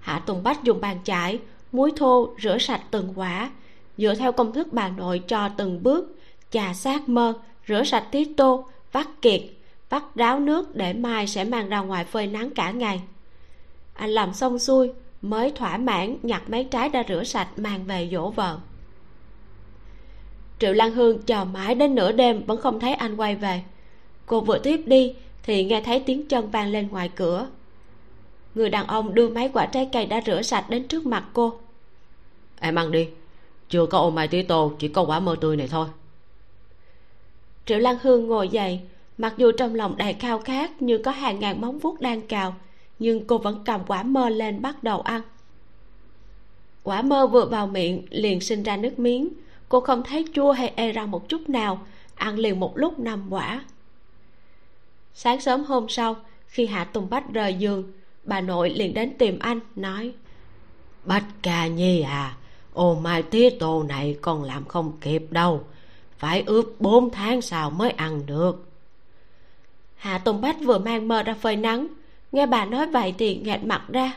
Hạ tùng bách dùng bàn chải, muối thô rửa sạch từng quả, dựa theo công thức bà nội cho từng bước, chà sát mơ, rửa sạch tí tô, vắt kiệt vắt ráo nước để mai sẽ mang ra ngoài phơi nắng cả ngày. Anh làm xong xuôi mới thỏa mãn nhặt mấy trái đã rửa sạch mang về dỗ vợ. Triệu lan hương chờ mãi đến nửa đêm vẫn không thấy anh quay về. Cô vừa tiếp đi thì nghe thấy tiếng chân vang lên ngoài cửa. Người đàn ông đưa mấy quả trái cây đã rửa sạch đến trước mặt cô. Em ăn đi. Chưa có ô mai tía tô chỉ có quả mơ tươi này thôi. Triệu lan hương ngồi dậy mặc dù trong lòng đầy khao khát như có hàng ngàn móng vuốt đang cào, nhưng cô vẫn cầm quả mơ lên bắt đầu ăn. Quả mơ vừa vào miệng liền sinh ra nước miếng. Cô không thấy chua hay e ê ra một chút nào, ăn liền một lúc năm quả. Sáng sớm hôm sau, khi hạ tùng bách rời giường, bà nội liền đến tìm anh, nói, bách ca nhi à ô mai tía tô này con làm không kịp đâu, phải ướp bốn tháng sau mới ăn được hạ tùng bách vừa mang mơ ra phơi nắng. Nghe bà nói vậy thì nghẹt mặt ra.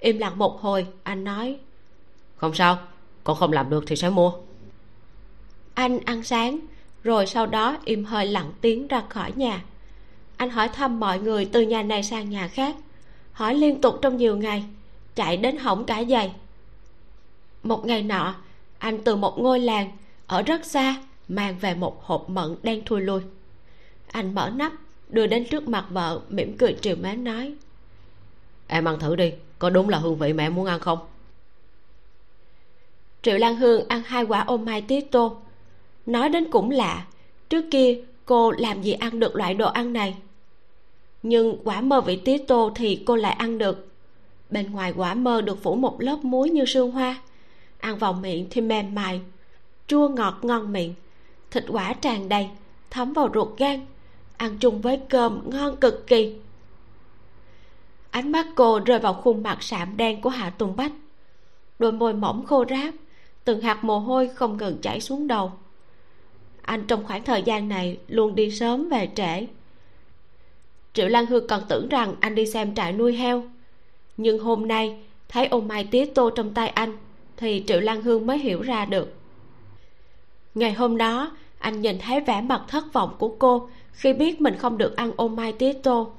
Im lặng một hồi anh nói. Không sao con không làm được thì sẽ mua. Anh ăn sáng rồi sau đó im hơi lặng tiếng ra khỏi nhà. Anh hỏi thăm mọi người từ nhà này sang nhà khác. Hỏi liên tục trong nhiều ngày chạy đến hỏng cả giày. Một ngày nọ anh từ một ngôi làng ở rất xa mang về một hộp mận đen thui lui. Anh mở nắp đưa đến trước mặt vợ, mỉm cười trìu mến nói. Em ăn thử đi, có đúng là hương vị mẹ muốn ăn không? Triệu lan hương ăn hai quả ô mai tía tô. Nói đến cũng lạ, trước kia cô làm gì ăn được loại đồ ăn này? Nhưng quả mơ vị tía tô thì cô lại ăn được. Bên ngoài quả mơ được phủ một lớp muối như sương hoa. Ăn vào miệng thì mềm mại, chua ngọt ngon miệng. Thịt quả tràn đầy, thấm vào ruột gan ăn chung với cơm ngon cực kỳ. Ánh mắt cô rơi vào khuôn mặt sạm đen của hạ tùng bách. Đôi môi mỏng khô ráp, từng hạt mồ hôi không ngừng chảy xuống đầu. Anh trong khoảng thời gian này luôn đi sớm về trễ. Triệu lan hương còn tưởng rằng anh đi xem trại nuôi heo. Nhưng hôm nay, thấy ông mai tía tô trong tay anh, thì triệu lan hương mới hiểu ra được. Ngày hôm đó, anh nhìn thấy vẻ mặt thất vọng của cô khi biết mình không được ăn ô mai tía tô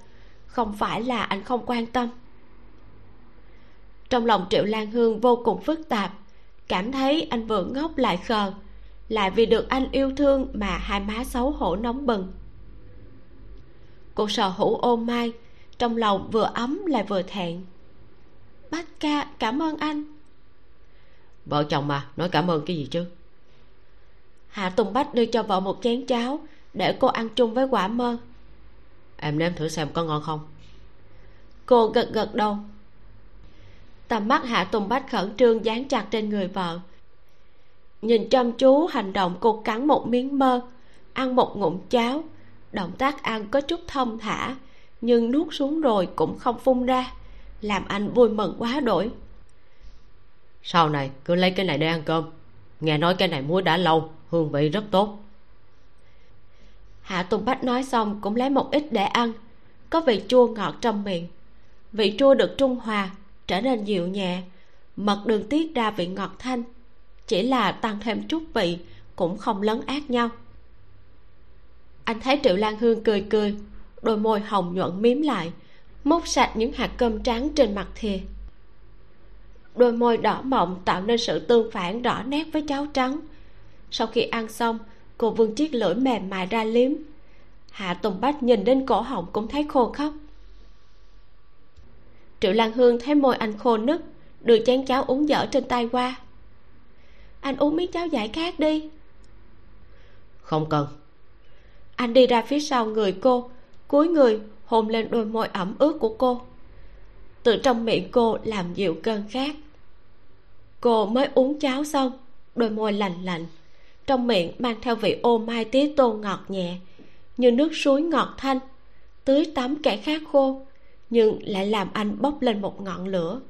không phải là anh không quan tâm. Trong lòng triệu lan hương vô cùng phức tạp cảm thấy anh vừa ngốc lại khờ lại vì được anh yêu thương mà hai má xấu hổ nóng bừng. Cô sở hữu ô mai trong lòng vừa ấm lại vừa thẹn. Bách ca cảm ơn anh. Vợ chồng mà nói cảm ơn cái gì chứ? Hạ tùng bách đưa cho vợ một chén cháo để cô ăn chung với quả mơ. Em nếm thử xem có ngon không? Cô gật gật đầu. Tầm mắt hạ tùng bách khẩn trương dán chặt trên người vợ. Nhìn chăm chú hành động cô cắn một miếng mơ ăn một ngụm cháo. Động tác ăn có chút thông thả nhưng nuốt xuống rồi cũng không phun ra làm anh vui mừng quá đổi. Sau này cứ lấy cái này để ăn cơm. Nghe nói cái này muối đã lâu hương vị rất tốt hạ tùng bách nói xong cũng lấy một ít để ăn. Có vị chua ngọt trong miệng. Vị chua được trung hòa, trở nên dịu nhẹ, mật đường tiết ra vị ngọt thanh. Chỉ là tăng thêm chút vị, cũng không lấn át nhau. Anh thấy triệu lan hương cười cười, đôi môi hồng nhuận miếm lại, múc sạch những hạt cơm trắng trên mặt thìa. Đôi môi đỏ mọng tạo nên sự tương phản rõ nét với cháo trắng. Sau khi ăn xong cô vương chiếc lưỡi mềm mại ra liếm. Hạ tùng bách nhìn đến cổ họng cũng thấy khô khóc. Triệu lan hương thấy môi anh khô nứt đưa chén cháo uống dở trên tay qua. Anh uống miếng cháo giải khát đi. Không cần. Anh đi ra phía sau người cô cúi người hôn lên đôi môi ẩm ướt của cô. Từ trong miệng cô làm dịu cơn khát. Cô mới uống cháo xong đôi môi lành lạnh trong miệng mang theo vị ô mai tía tô ngọt nhẹ như nước suối ngọt thanh tưới tắm kẻ khát khô nhưng lại làm anh bốc lên một ngọn lửa.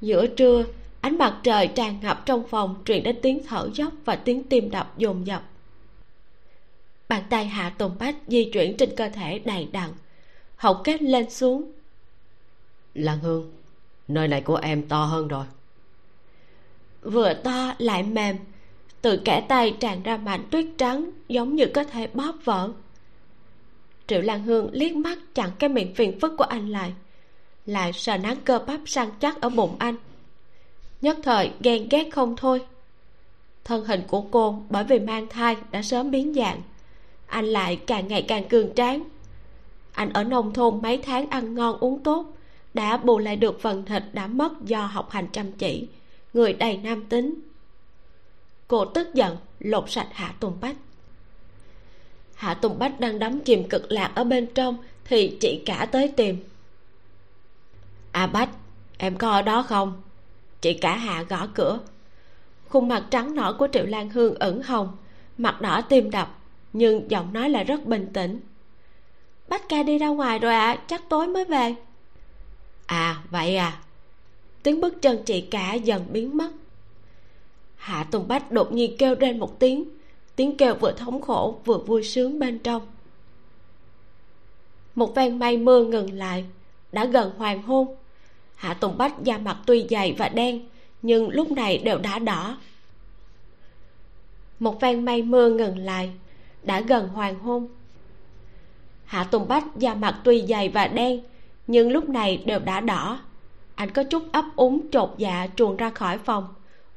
Giữa trưa ánh mặt trời tràn ngập trong phòng truyền đến tiếng thở dốc và tiếng tim đập dồn dập. Bàn tay hạ tùng bách di chuyển trên cơ thể đầy đặn hậu kết lên xuống. Lan hương nơi này của em to hơn rồi. Vừa to lại mềm từ kẻ tay tràn ra mảnh tuyết trắng giống như có thể bóp vỡ. Triệu lan hương liếc mắt chặn cái miệng phiền phức của anh lại lại sờ nắng cơ bắp săn chắc ở bụng anh. Nhất thời ghen ghét không thôi. Thân hình của cô bởi vì mang thai đã sớm biến dạng, anh lại càng ngày càng cường tráng. Anh ở nông thôn mấy tháng ăn ngon uống tốt, đã bù lại được phần thịt đã mất do học hành chăm chỉ, người đầy nam tính cô tức giận lột sạch hạ tùng bách. Hạ tùng bách đang đắm chìm cực lạc ở bên trong thì chị cả tới tìm. À bách em có ở đó không? Chị cả hạ gõ cửa. Khuôn mặt trắng nõn của triệu lan hương ửng hồng mặt đỏ tim đập nhưng giọng nói lại rất bình tĩnh. Bách ca đi ra ngoài rồi ạ à, chắc tối mới về. À vậy à. Tiếng bước chân chị cả dần biến mất hạ tùng bách đột nhiên kêu lên một tiếng. Tiếng kêu vừa thống khổ, vừa vui sướng bên trong. Một ven mây mưa ngừng lại, đã gần hoàng hôn. Hạ tùng bách da mặt tuy dày và đen, nhưng lúc này đều đã đỏ. Một ven mây mưa ngừng lại, đã gần hoàng hôn. Hạ tùng bách da mặt tuy dày và đen, nhưng lúc này đều đã đỏ. Anh có chút ấp úng trột dạ chuồn ra khỏi phòng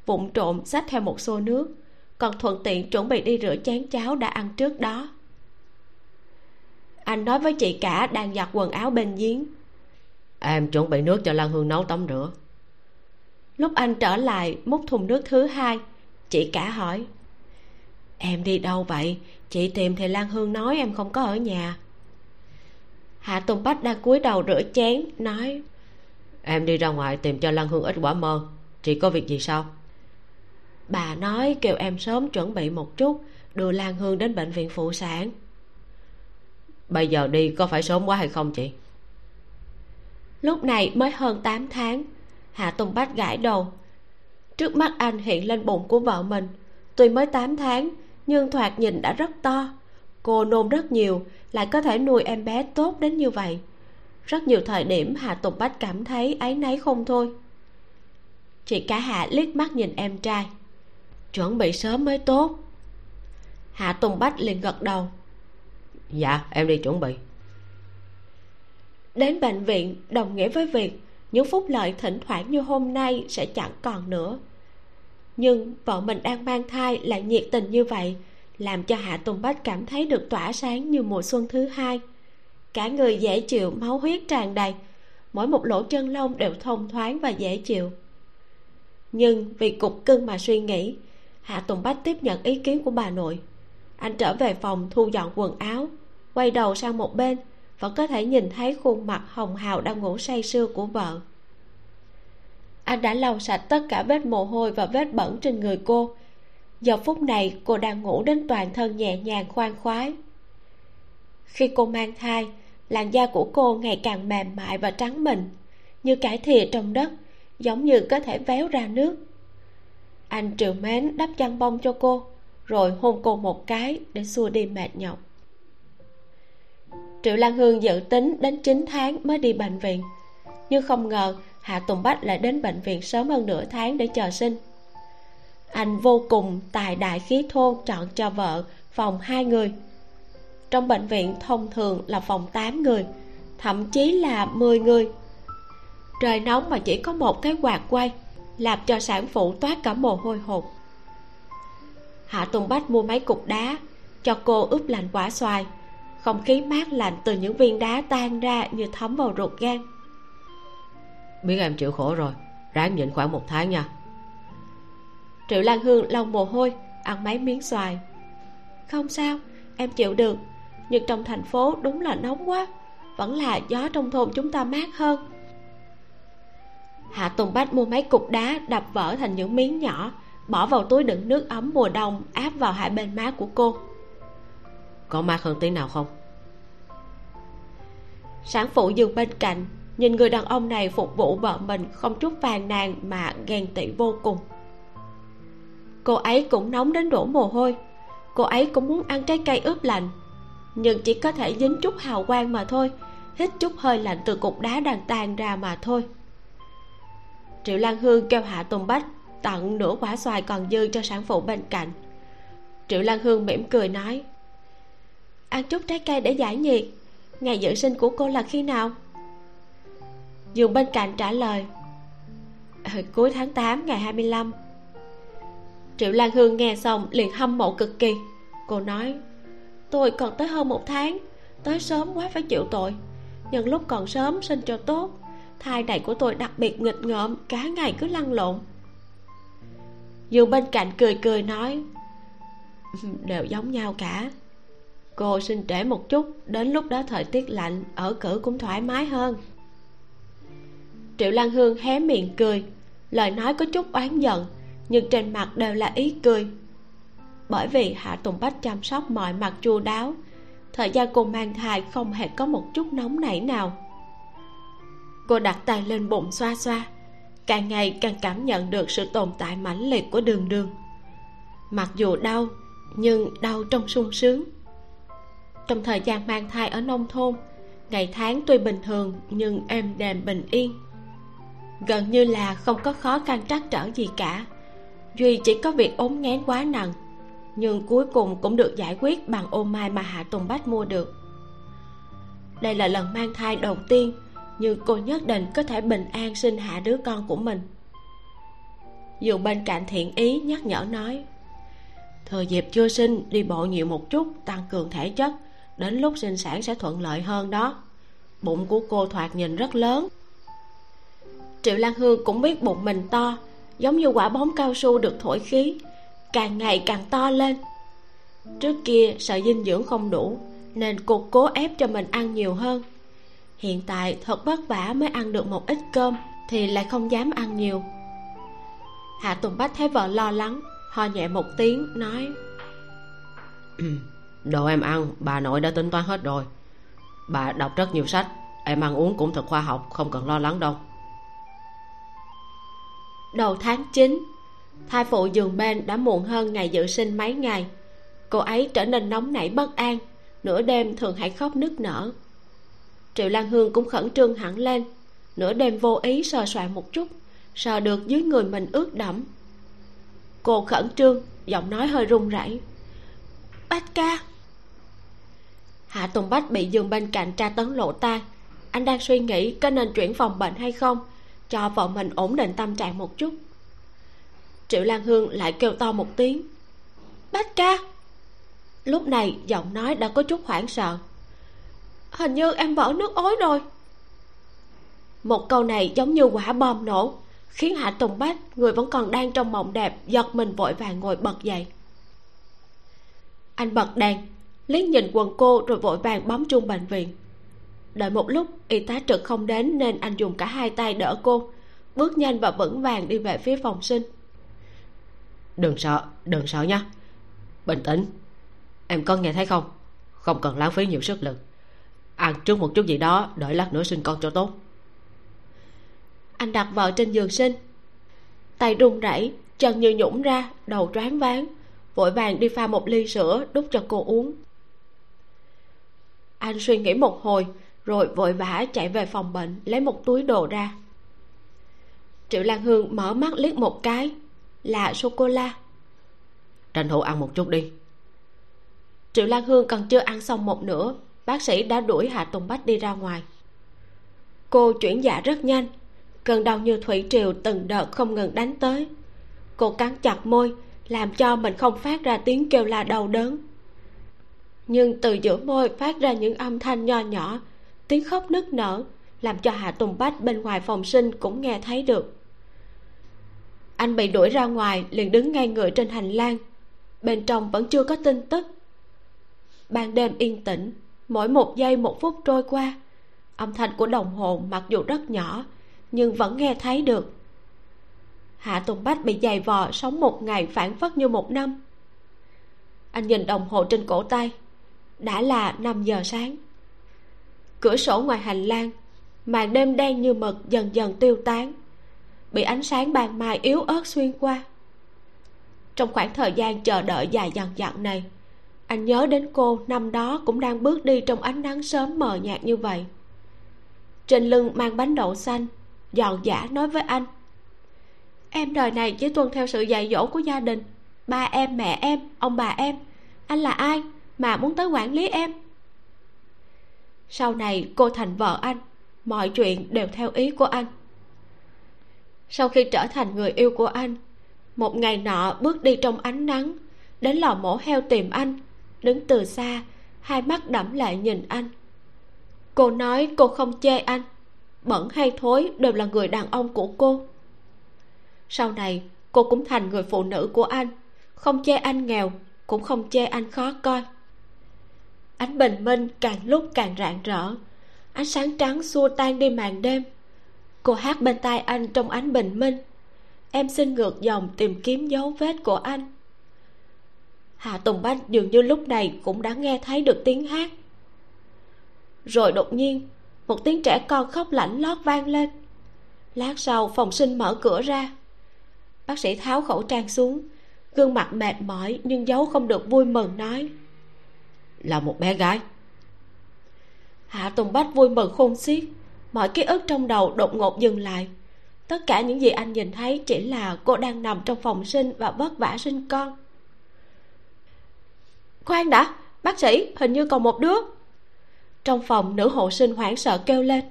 vụng trộm xách theo một xô nước. Còn thuận tiện chuẩn bị đi rửa chén cháo đã ăn trước đó. Anh nói với chị cả đang giặt quần áo bên giếng. Em chuẩn bị nước cho lan hương nấu tắm rửa. Lúc anh trở lại múc thùng nước thứ hai chị cả hỏi. Em đi đâu vậy? Chị tìm thì lan hương nói em không có ở nhà. Hạ tùng bách đang cúi đầu rửa chén nói. Em đi ra ngoài tìm cho lan hương ít quả mơ. Chị có việc gì sao bà nói kêu em sớm chuẩn bị một chút đưa lan hương đến bệnh viện phụ sản. Bây giờ đi có phải sớm quá hay không chị? Lúc này mới hơn 8 tháng hạ tùng bách gãi đầu. Trước mắt anh hiện lên bụng của vợ mình. Tuy mới 8 tháng nhưng thoạt nhìn đã rất to. Cô nôn rất nhiều lại có thể nuôi em bé tốt đến như vậy. Rất nhiều thời điểm hạ tùng bách cảm thấy áy náy không thôi. Chị cả hạ liếc mắt nhìn em trai chuẩn bị sớm mới tốt. Hạ tùng bách liền gật đầu. Dạ em đi chuẩn bị. Đến bệnh viện đồng nghĩa với việc những phúc lợi thỉnh thoảng như hôm nay sẽ chẳng còn nữa. Nhưng vợ mình đang mang thai lại nhiệt tình như vậy làm cho hạ tùng bách cảm thấy được tỏa sáng như mùa xuân thứ hai. Cả người dễ chịu máu huyết tràn đầy mỗi một lỗ chân lông đều thông thoáng và dễ chịu. Nhưng vì cục cưng mà suy nghĩ hạ tùng bách tiếp nhận ý kiến của bà nội. Anh trở về phòng thu dọn quần áo, quay đầu sang một bên vẫn có thể nhìn thấy khuôn mặt hồng hào đang ngủ say sưa của vợ. Anh đã lau sạch tất cả vết mồ hôi và vết bẩn trên người cô. Giờ phút này, cô đang ngủ đến toàn thân nhẹ nhàng khoan khoái. Khi cô mang thai, làn da của cô ngày càng mềm mại và trắng mịn, như cải thìa trong đất, giống như có thể véo ra nước anh trừ mến đắp chăn bông cho cô, rồi hôn cô một cái để xua đi mệt nhọc. Triệu lan hương dự tính đến 9 tháng mới đi bệnh viện, nhưng không ngờ hạ tùng bách lại đến bệnh viện sớm hơn nửa tháng để chờ sinh. Anh vô cùng tài đại khí thô chọn cho vợ phòng hai người. Trong bệnh viện thông thường là phòng 8 người, thậm chí là 10 người. Trời nóng mà chỉ có một cái quạt quay làm cho sản phụ toát cả mồ hôi hột. Hạ tùng bách mua mấy cục đá cho cô ướp lạnh quả xoài. Không khí mát lạnh từ những viên đá tan ra như thấm vào ruột gan. Biết em chịu khổ rồi ráng nhịn khoảng một tháng nha. Triệu lan hương lau mồ hôi ăn mấy miếng xoài. Không sao em chịu được nhưng trong thành phố đúng là nóng quá vẫn là gió trong thôn chúng ta mát hơn hạ tùng bách mua mấy cục đá đập vỡ thành những miếng nhỏ bỏ vào túi đựng nước ấm mùa đông áp vào hai bên má của cô. Có mát hơn tí nào không? Sản phụ dừng bên cạnh nhìn người đàn ông này phục vụ vợ mình không chút phàn nàn mà ghen tị vô cùng. Cô ấy cũng nóng đến đổ mồ hôi cô ấy cũng muốn ăn trái cây ướp lạnh nhưng chỉ có thể dính chút hào quang mà thôi hít chút hơi lạnh từ cục đá đang tan ra mà thôi triệu lan hương kêu hạ tùng bách tặng nửa quả xoài còn dư cho sản phụ bên cạnh. Triệu lan hương mỉm cười nói ăn chút trái cây để giải nhiệt ngày dự sinh của cô là khi nào? Giường bên cạnh trả lời ừ, cuối tháng 8 ngày 25 triệu lan hương nghe xong liền hâm mộ cực kỳ. Cô nói tôi còn tới hơn một tháng tới sớm quá phải chịu tội nhân lúc còn sớm sinh cho tốt thai này của tôi đặc biệt nghịch ngợm, cả ngày cứ lăn lộn. Dù bên cạnh cười cười nói, đều giống nhau cả. Cô xin trễ một chút, đến lúc đó thời tiết lạnh, ở cử cũng thoải mái hơn. Triệu lan hương hé miệng cười, lời nói có chút oán giận, nhưng trên mặt đều là ý cười. Bởi vì hạ tùng bách chăm sóc mọi mặt chu đáo, thời gian cô mang thai không hề có một chút nóng nảy nào cô đặt tay lên bụng xoa xoa. Càng ngày càng cảm nhận được sự tồn tại mãnh liệt của đường đường. Mặc dù đau, nhưng đau trong sung sướng. Trong thời gian mang thai ở nông thôn, ngày tháng tuy bình thường nhưng êm đềm bình yên. Gần như là không có khó khăn trắc trở gì cả. Duy chỉ có việc ốm nghén quá nặng, nhưng cuối cùng cũng được giải quyết bằng ô mai mà hạ tùng bách mua được. Đây là lần mang thai đầu tiên nhưng cô nhất định có thể bình an sinh hạ đứa con của mình. Dù bên cạnh thiện ý nhắc nhở nói thừa dịp chưa sinh, đi bộ nhiều một chút, tăng cường thể chất, đến lúc sinh sản sẽ thuận lợi hơn đó. Bụng của cô thoạt nhìn rất lớn. Triệu lan hương cũng biết bụng mình to, giống như quả bóng cao su được thổi khí, càng ngày càng to lên. Trước kia sợ dinh dưỡng không đủ, nên cô cố ép cho mình ăn nhiều hơn hiện tại thật vất vả mới ăn được một ít cơm thì lại không dám ăn nhiều. Hạ tùng bách thấy vợ lo lắng ho nhẹ một tiếng nói đồ em ăn bà nội đã tính toán hết rồi. Bà đọc rất nhiều sách em ăn uống cũng thật khoa học không cần lo lắng đâu. Đầu tháng 9 thai phụ giường bên đã muộn hơn ngày dự sinh mấy ngày. Cô ấy trở nên nóng nảy bất an nửa đêm thường hay khóc nức nở triệu lan hương cũng khẩn trương hẳn lên. Nửa đêm vô ý sờ soạn một chút, sờ được dưới người mình ướt đẫm. Cô khẩn trương, giọng nói hơi run rẩy. Bách ca. Hạ tùng bách bị giường bên cạnh tra tấn lộ tai. Anh đang suy nghĩ có nên chuyển phòng bệnh hay không, cho vợ mình ổn định tâm trạng một chút. Triệu lan hương lại kêu to một tiếng. Bách ca. Lúc này giọng nói đã có chút hoảng sợ hình như em vỡ nước ối rồi. Một câu này giống như quả bom nổ, khiến hạ tùng bách, người vẫn còn đang trong mộng đẹp, giật mình vội vàng ngồi bật dậy. Anh bật đèn, liếc nhìn quần cô rồi vội vàng bấm chuông bệnh viện. Đợi một lúc, y tá trực không đến nên anh dùng cả hai tay đỡ cô, bước nhanh và vững vàng đi về phía phòng sinh. Đừng sợ đừng sợ nha. Bình tĩnh. Em có nghe thấy không? Không cần lãng phí nhiều sức lực ăn trước một chút gì đó đợi lát nữa sinh con cho tốt. Anh đặt vợ trên giường sinh. Tay run rẩy chân như nhũng ra đầu choáng váng. Vội vàng đi pha một ly sữa đút cho cô uống. Anh suy nghĩ một hồi rồi vội vã chạy về phòng bệnh lấy một túi đồ ra. Triệu lan hương mở mắt liếc một cái là sô cô la tranh thủ ăn một chút đi. Triệu lan hương còn chưa ăn xong một nửa bác sĩ đã đuổi hạ tùng bách đi ra ngoài. Cô chuyển dạ rất nhanh. Cơn đau như thủy triều từng đợt không ngừng đánh tới. Cô cắn chặt môi, làm cho mình không phát ra tiếng kêu la đau đớn. Nhưng từ giữa môi phát ra những âm thanh nho nhỏ, tiếng khóc nức nở, làm cho hạ tùng bách bên ngoài phòng sinh cũng nghe thấy được. Anh bị đuổi ra ngoài, liền đứng ngay người trên hành lang. Bên trong vẫn chưa có tin tức. Ban đêm yên tĩnh mỗi một giây một phút trôi qua, âm thanh của đồng hồ mặc dù rất nhỏ, nhưng vẫn nghe thấy được. Hạ tùng bách bị dày vò sống một ngày phản phất như một năm. Anh nhìn đồng hồ trên cổ tay, đã là năm giờ sáng. Cửa sổ ngoài hành lang, màn đêm đen như mực dần dần tiêu tán, bị ánh sáng ban mai yếu ớt xuyên qua. Trong khoảng thời gian chờ đợi dài dằng dặc này anh nhớ đến cô, năm đó cũng đang bước đi trong ánh nắng sớm mờ nhạt như vậy. Trên lưng mang bánh đậu xanh, giòn giả nói với anh. Em đời này chỉ tuân theo sự dạy dỗ của gia đình. Ba em, mẹ em, ông bà em. Anh là ai mà muốn tới quản lý em? Sau này cô thành vợ anh, mọi chuyện đều theo ý của anh. Sau khi trở thành người yêu của anh, một ngày nọ bước đi trong ánh nắng, đến lò mổ heo tìm anh đứng từ xa, hai mắt đẫm lệ nhìn anh. Cô nói cô không chê anh, bẩn hay thối đều là người đàn ông của cô. Sau này, cô cũng thành người phụ nữ của anh. Không chê anh nghèo, cũng không chê anh khó coi. Ánh bình minh càng lúc càng rạng rỡ. Ánh sáng trắng xua tan đi màn đêm. Cô hát bên tai anh trong ánh bình minh. Em xin ngược dòng tìm kiếm dấu vết của anh hạ tùng bách dường như lúc này cũng đã nghe thấy được tiếng hát. Rồi đột nhiên, một tiếng trẻ con khóc lạnh lót vang lên. Lát sau, phòng sinh mở cửa ra. Bác sĩ tháo khẩu trang xuống, gương mặt mệt mỏi nhưng giấu không được vui mừng nói, là một bé gái. Hạ tùng bách vui mừng khôn xiết, mọi ký ức trong đầu đột ngột dừng lại. Tất cả những gì anh nhìn thấy chỉ là cô đang nằm trong phòng sinh và vất vả sinh con khoan đã bác sĩ hình như còn một đứa. Trong phòng nữ hộ sinh hoảng sợ kêu lên.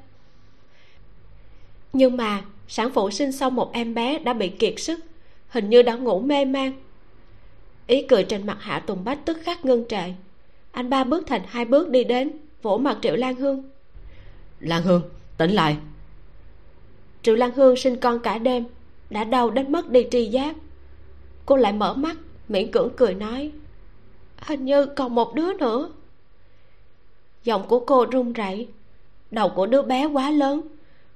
Nhưng mà sản phụ sinh xong một em bé đã bị kiệt sức hình như đã ngủ mê man. Ý cười trên mặt hạ tùng bách tức khắc ngưng trệ. Anh ba bước thành hai bước đi đến vỗ mặt triệu lan hương. Lan hương tỉnh lại. Triệu lan hương sinh con cả đêm đã đau đến mất đi tri giác. Cô lại mở mắt miễn cưỡng cười nói hình như còn một đứa nữa. Giọng của cô run rẩy. Đầu của đứa bé quá lớn.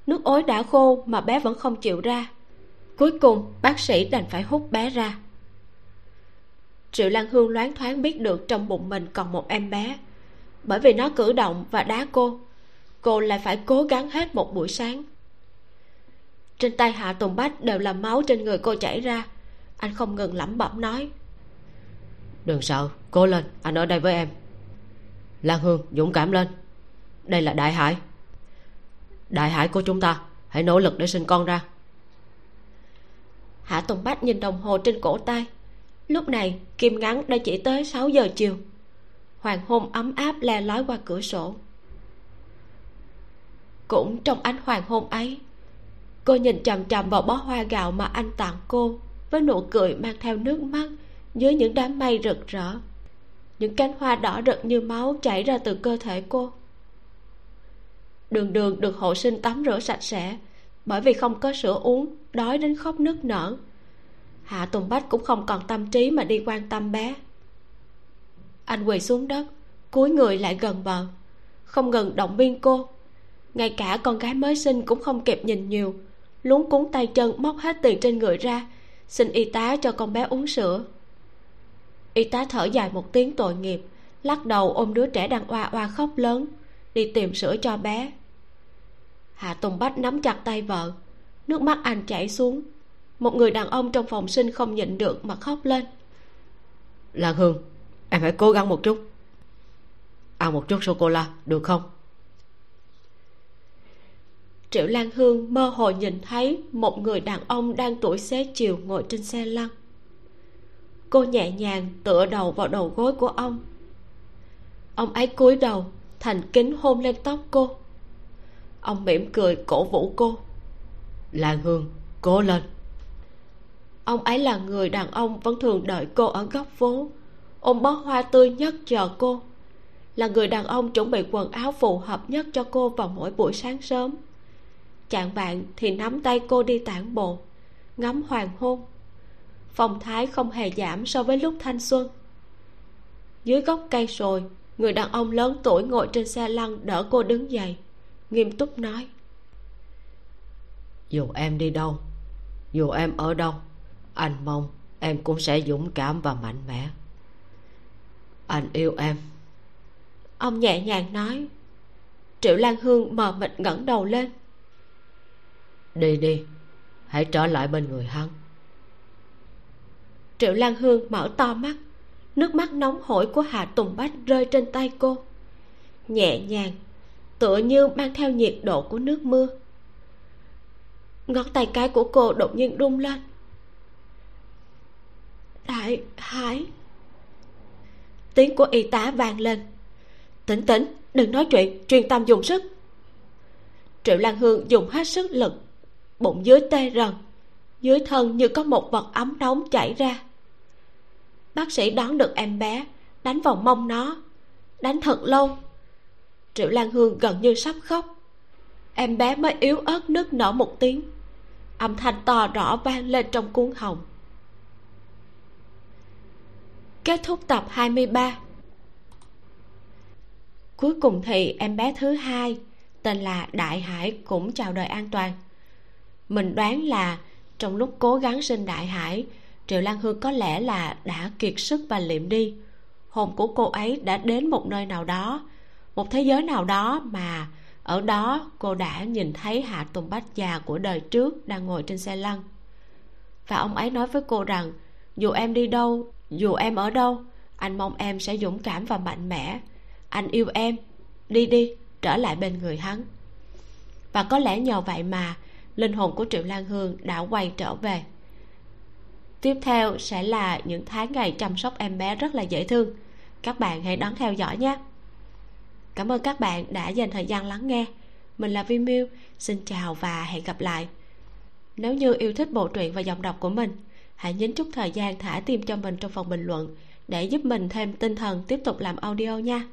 Nước ối đã khô mà bé vẫn không chịu ra. Cuối cùng, bác sĩ đành phải hút bé ra. Triệu lan hương loáng thoáng biết được trong bụng mình còn một em bé. Bởi vì nó cử động và đá cô cô lại phải cố gắng hết một buổi sáng. Trên tay hạ tùng bách đều là máu trên người cô chảy ra. Anh không ngừng lẩm bẩm nói đừng sợ cố lên, anh ở đây với em. Lan hương, dũng cảm lên. Đây là đại hải. Đại hải của chúng ta, hãy nỗ lực để sinh con ra. Hạ tùng bách nhìn đồng hồ trên cổ tay. Lúc này kim ngắn đã chỉ tới 6 giờ chiều. Hoàng hôn ấm áp le lói qua cửa sổ. Cũng trong ánh hoàng hôn ấy, cô nhìn chằm chằm vào bó hoa gạo mà anh tặng cô, với nụ cười mang theo nước mắt dưới những đám mây rực rỡ, những cánh hoa đỏ rực như máu chảy ra từ cơ thể cô. Đường đường được hộ sinh tắm rửa sạch sẽ bởi vì không có sữa uống, đói đến khóc nức nở. Hạ tùng bách cũng không còn tâm trí mà đi quan tâm bé. Anh quỳ xuống đất, cúi người lại gần bờ. Không ngừng động viên cô. Ngay cả con gái mới sinh cũng không kịp nhìn nhiều. Luống cuống tay chân móc hết tiền trên người ra, xin y tá cho con bé uống sữa y tá thở dài một tiếng tội nghiệp lắc đầu ôm đứa trẻ đang oa oa khóc lớn đi tìm sữa cho bé. Hạ tùng bách nắm chặt tay vợ nước mắt anh chảy xuống. Một người đàn ông trong phòng sinh không nhịn được mà khóc lên. Lan hương em hãy cố gắng một chút. Ăn một chút sô cô la được không? Triệu lan hương mơ hồ nhìn thấy một người đàn ông đang tuổi xế chiều ngồi trên xe lăn cô nhẹ nhàng tựa đầu vào đầu gối của ông. Ông ấy cúi đầu, thành kính hôn lên tóc cô. Ông mỉm cười cổ vũ cô. Lan hương, cố lên. Ông ấy là người đàn ông vẫn thường đợi cô ở góc phố. Ôm bó hoa tươi nhất chờ cô. Là người đàn ông chuẩn bị quần áo phù hợp nhất cho cô vào mỗi buổi sáng sớm. Chạng bạn thì nắm tay cô đi tản bộ, ngắm hoàng hôn phong thái không hề giảm so với lúc thanh xuân. Dưới gốc cây sồi người đàn ông lớn tuổi ngồi trên xe lăn đỡ cô đứng dậy nghiêm túc nói. Dù em đi đâu dù em ở đâu anh mong em cũng sẽ dũng cảm và mạnh mẽ. Anh yêu em. Ông nhẹ nhàng nói. Triệu lan hương mờ mịt ngẩng đầu lên. Đi đi hãy trở lại bên người hắn triệu lan hương mở to mắt. Nước mắt nóng hổi của hạ tùng bách rơi trên tay cô. Nhẹ nhàng, tựa như mang theo nhiệt độ của nước mưa. Ngón tay cái của cô đột nhiên rung lên. Đại hải. Tiếng của y tá vang lên. Tỉnh tỉnh, đừng nói chuyện, truyền tâm dùng sức. Triệu lan hương dùng hết sức lực, bụng dưới tê rần. Dưới thân như có một vật ấm nóng chảy ra bác sĩ đón được em bé, đánh vào mông nó, đánh thật lâu. Triệu lan hương gần như sắp khóc. Em bé mới yếu ớt nức nở một tiếng. Âm thanh to rõ vang lên trong cuốn họng kết thúc tập 23 cuối cùng thì em bé thứ hai, tên là đại hải, cũng chào đời an toàn. Mình đoán là trong lúc cố gắng sinh đại hải triệu lan hương có lẽ là đã kiệt sức và liệm đi. Hồn của cô ấy đã đến một nơi nào đó, một thế giới nào đó mà ở đó cô đã nhìn thấy hạ tùng bách già của đời trước đang ngồi trên xe lăn. Và ông ấy nói với cô rằng, dù em đi đâu, dù em ở đâu, anh mong em sẽ dũng cảm và mạnh mẽ. Anh yêu em, đi đi, trở lại bên người hắn. Và có lẽ nhờ vậy mà linh hồn của triệu lan hương đã quay trở về tiếp theo sẽ là những tháng ngày chăm sóc em bé rất là dễ thương. Các bạn hãy đón theo dõi nhé. Cảm ơn các bạn đã dành thời gian lắng nghe. Mình là vi miu. Xin chào và hẹn gặp lại. Nếu như yêu thích bộ truyện và giọng đọc của mình, hãy nhấn chút thời gian thả tim cho mình trong phần bình luận để giúp mình thêm tinh thần tiếp tục làm audio nha.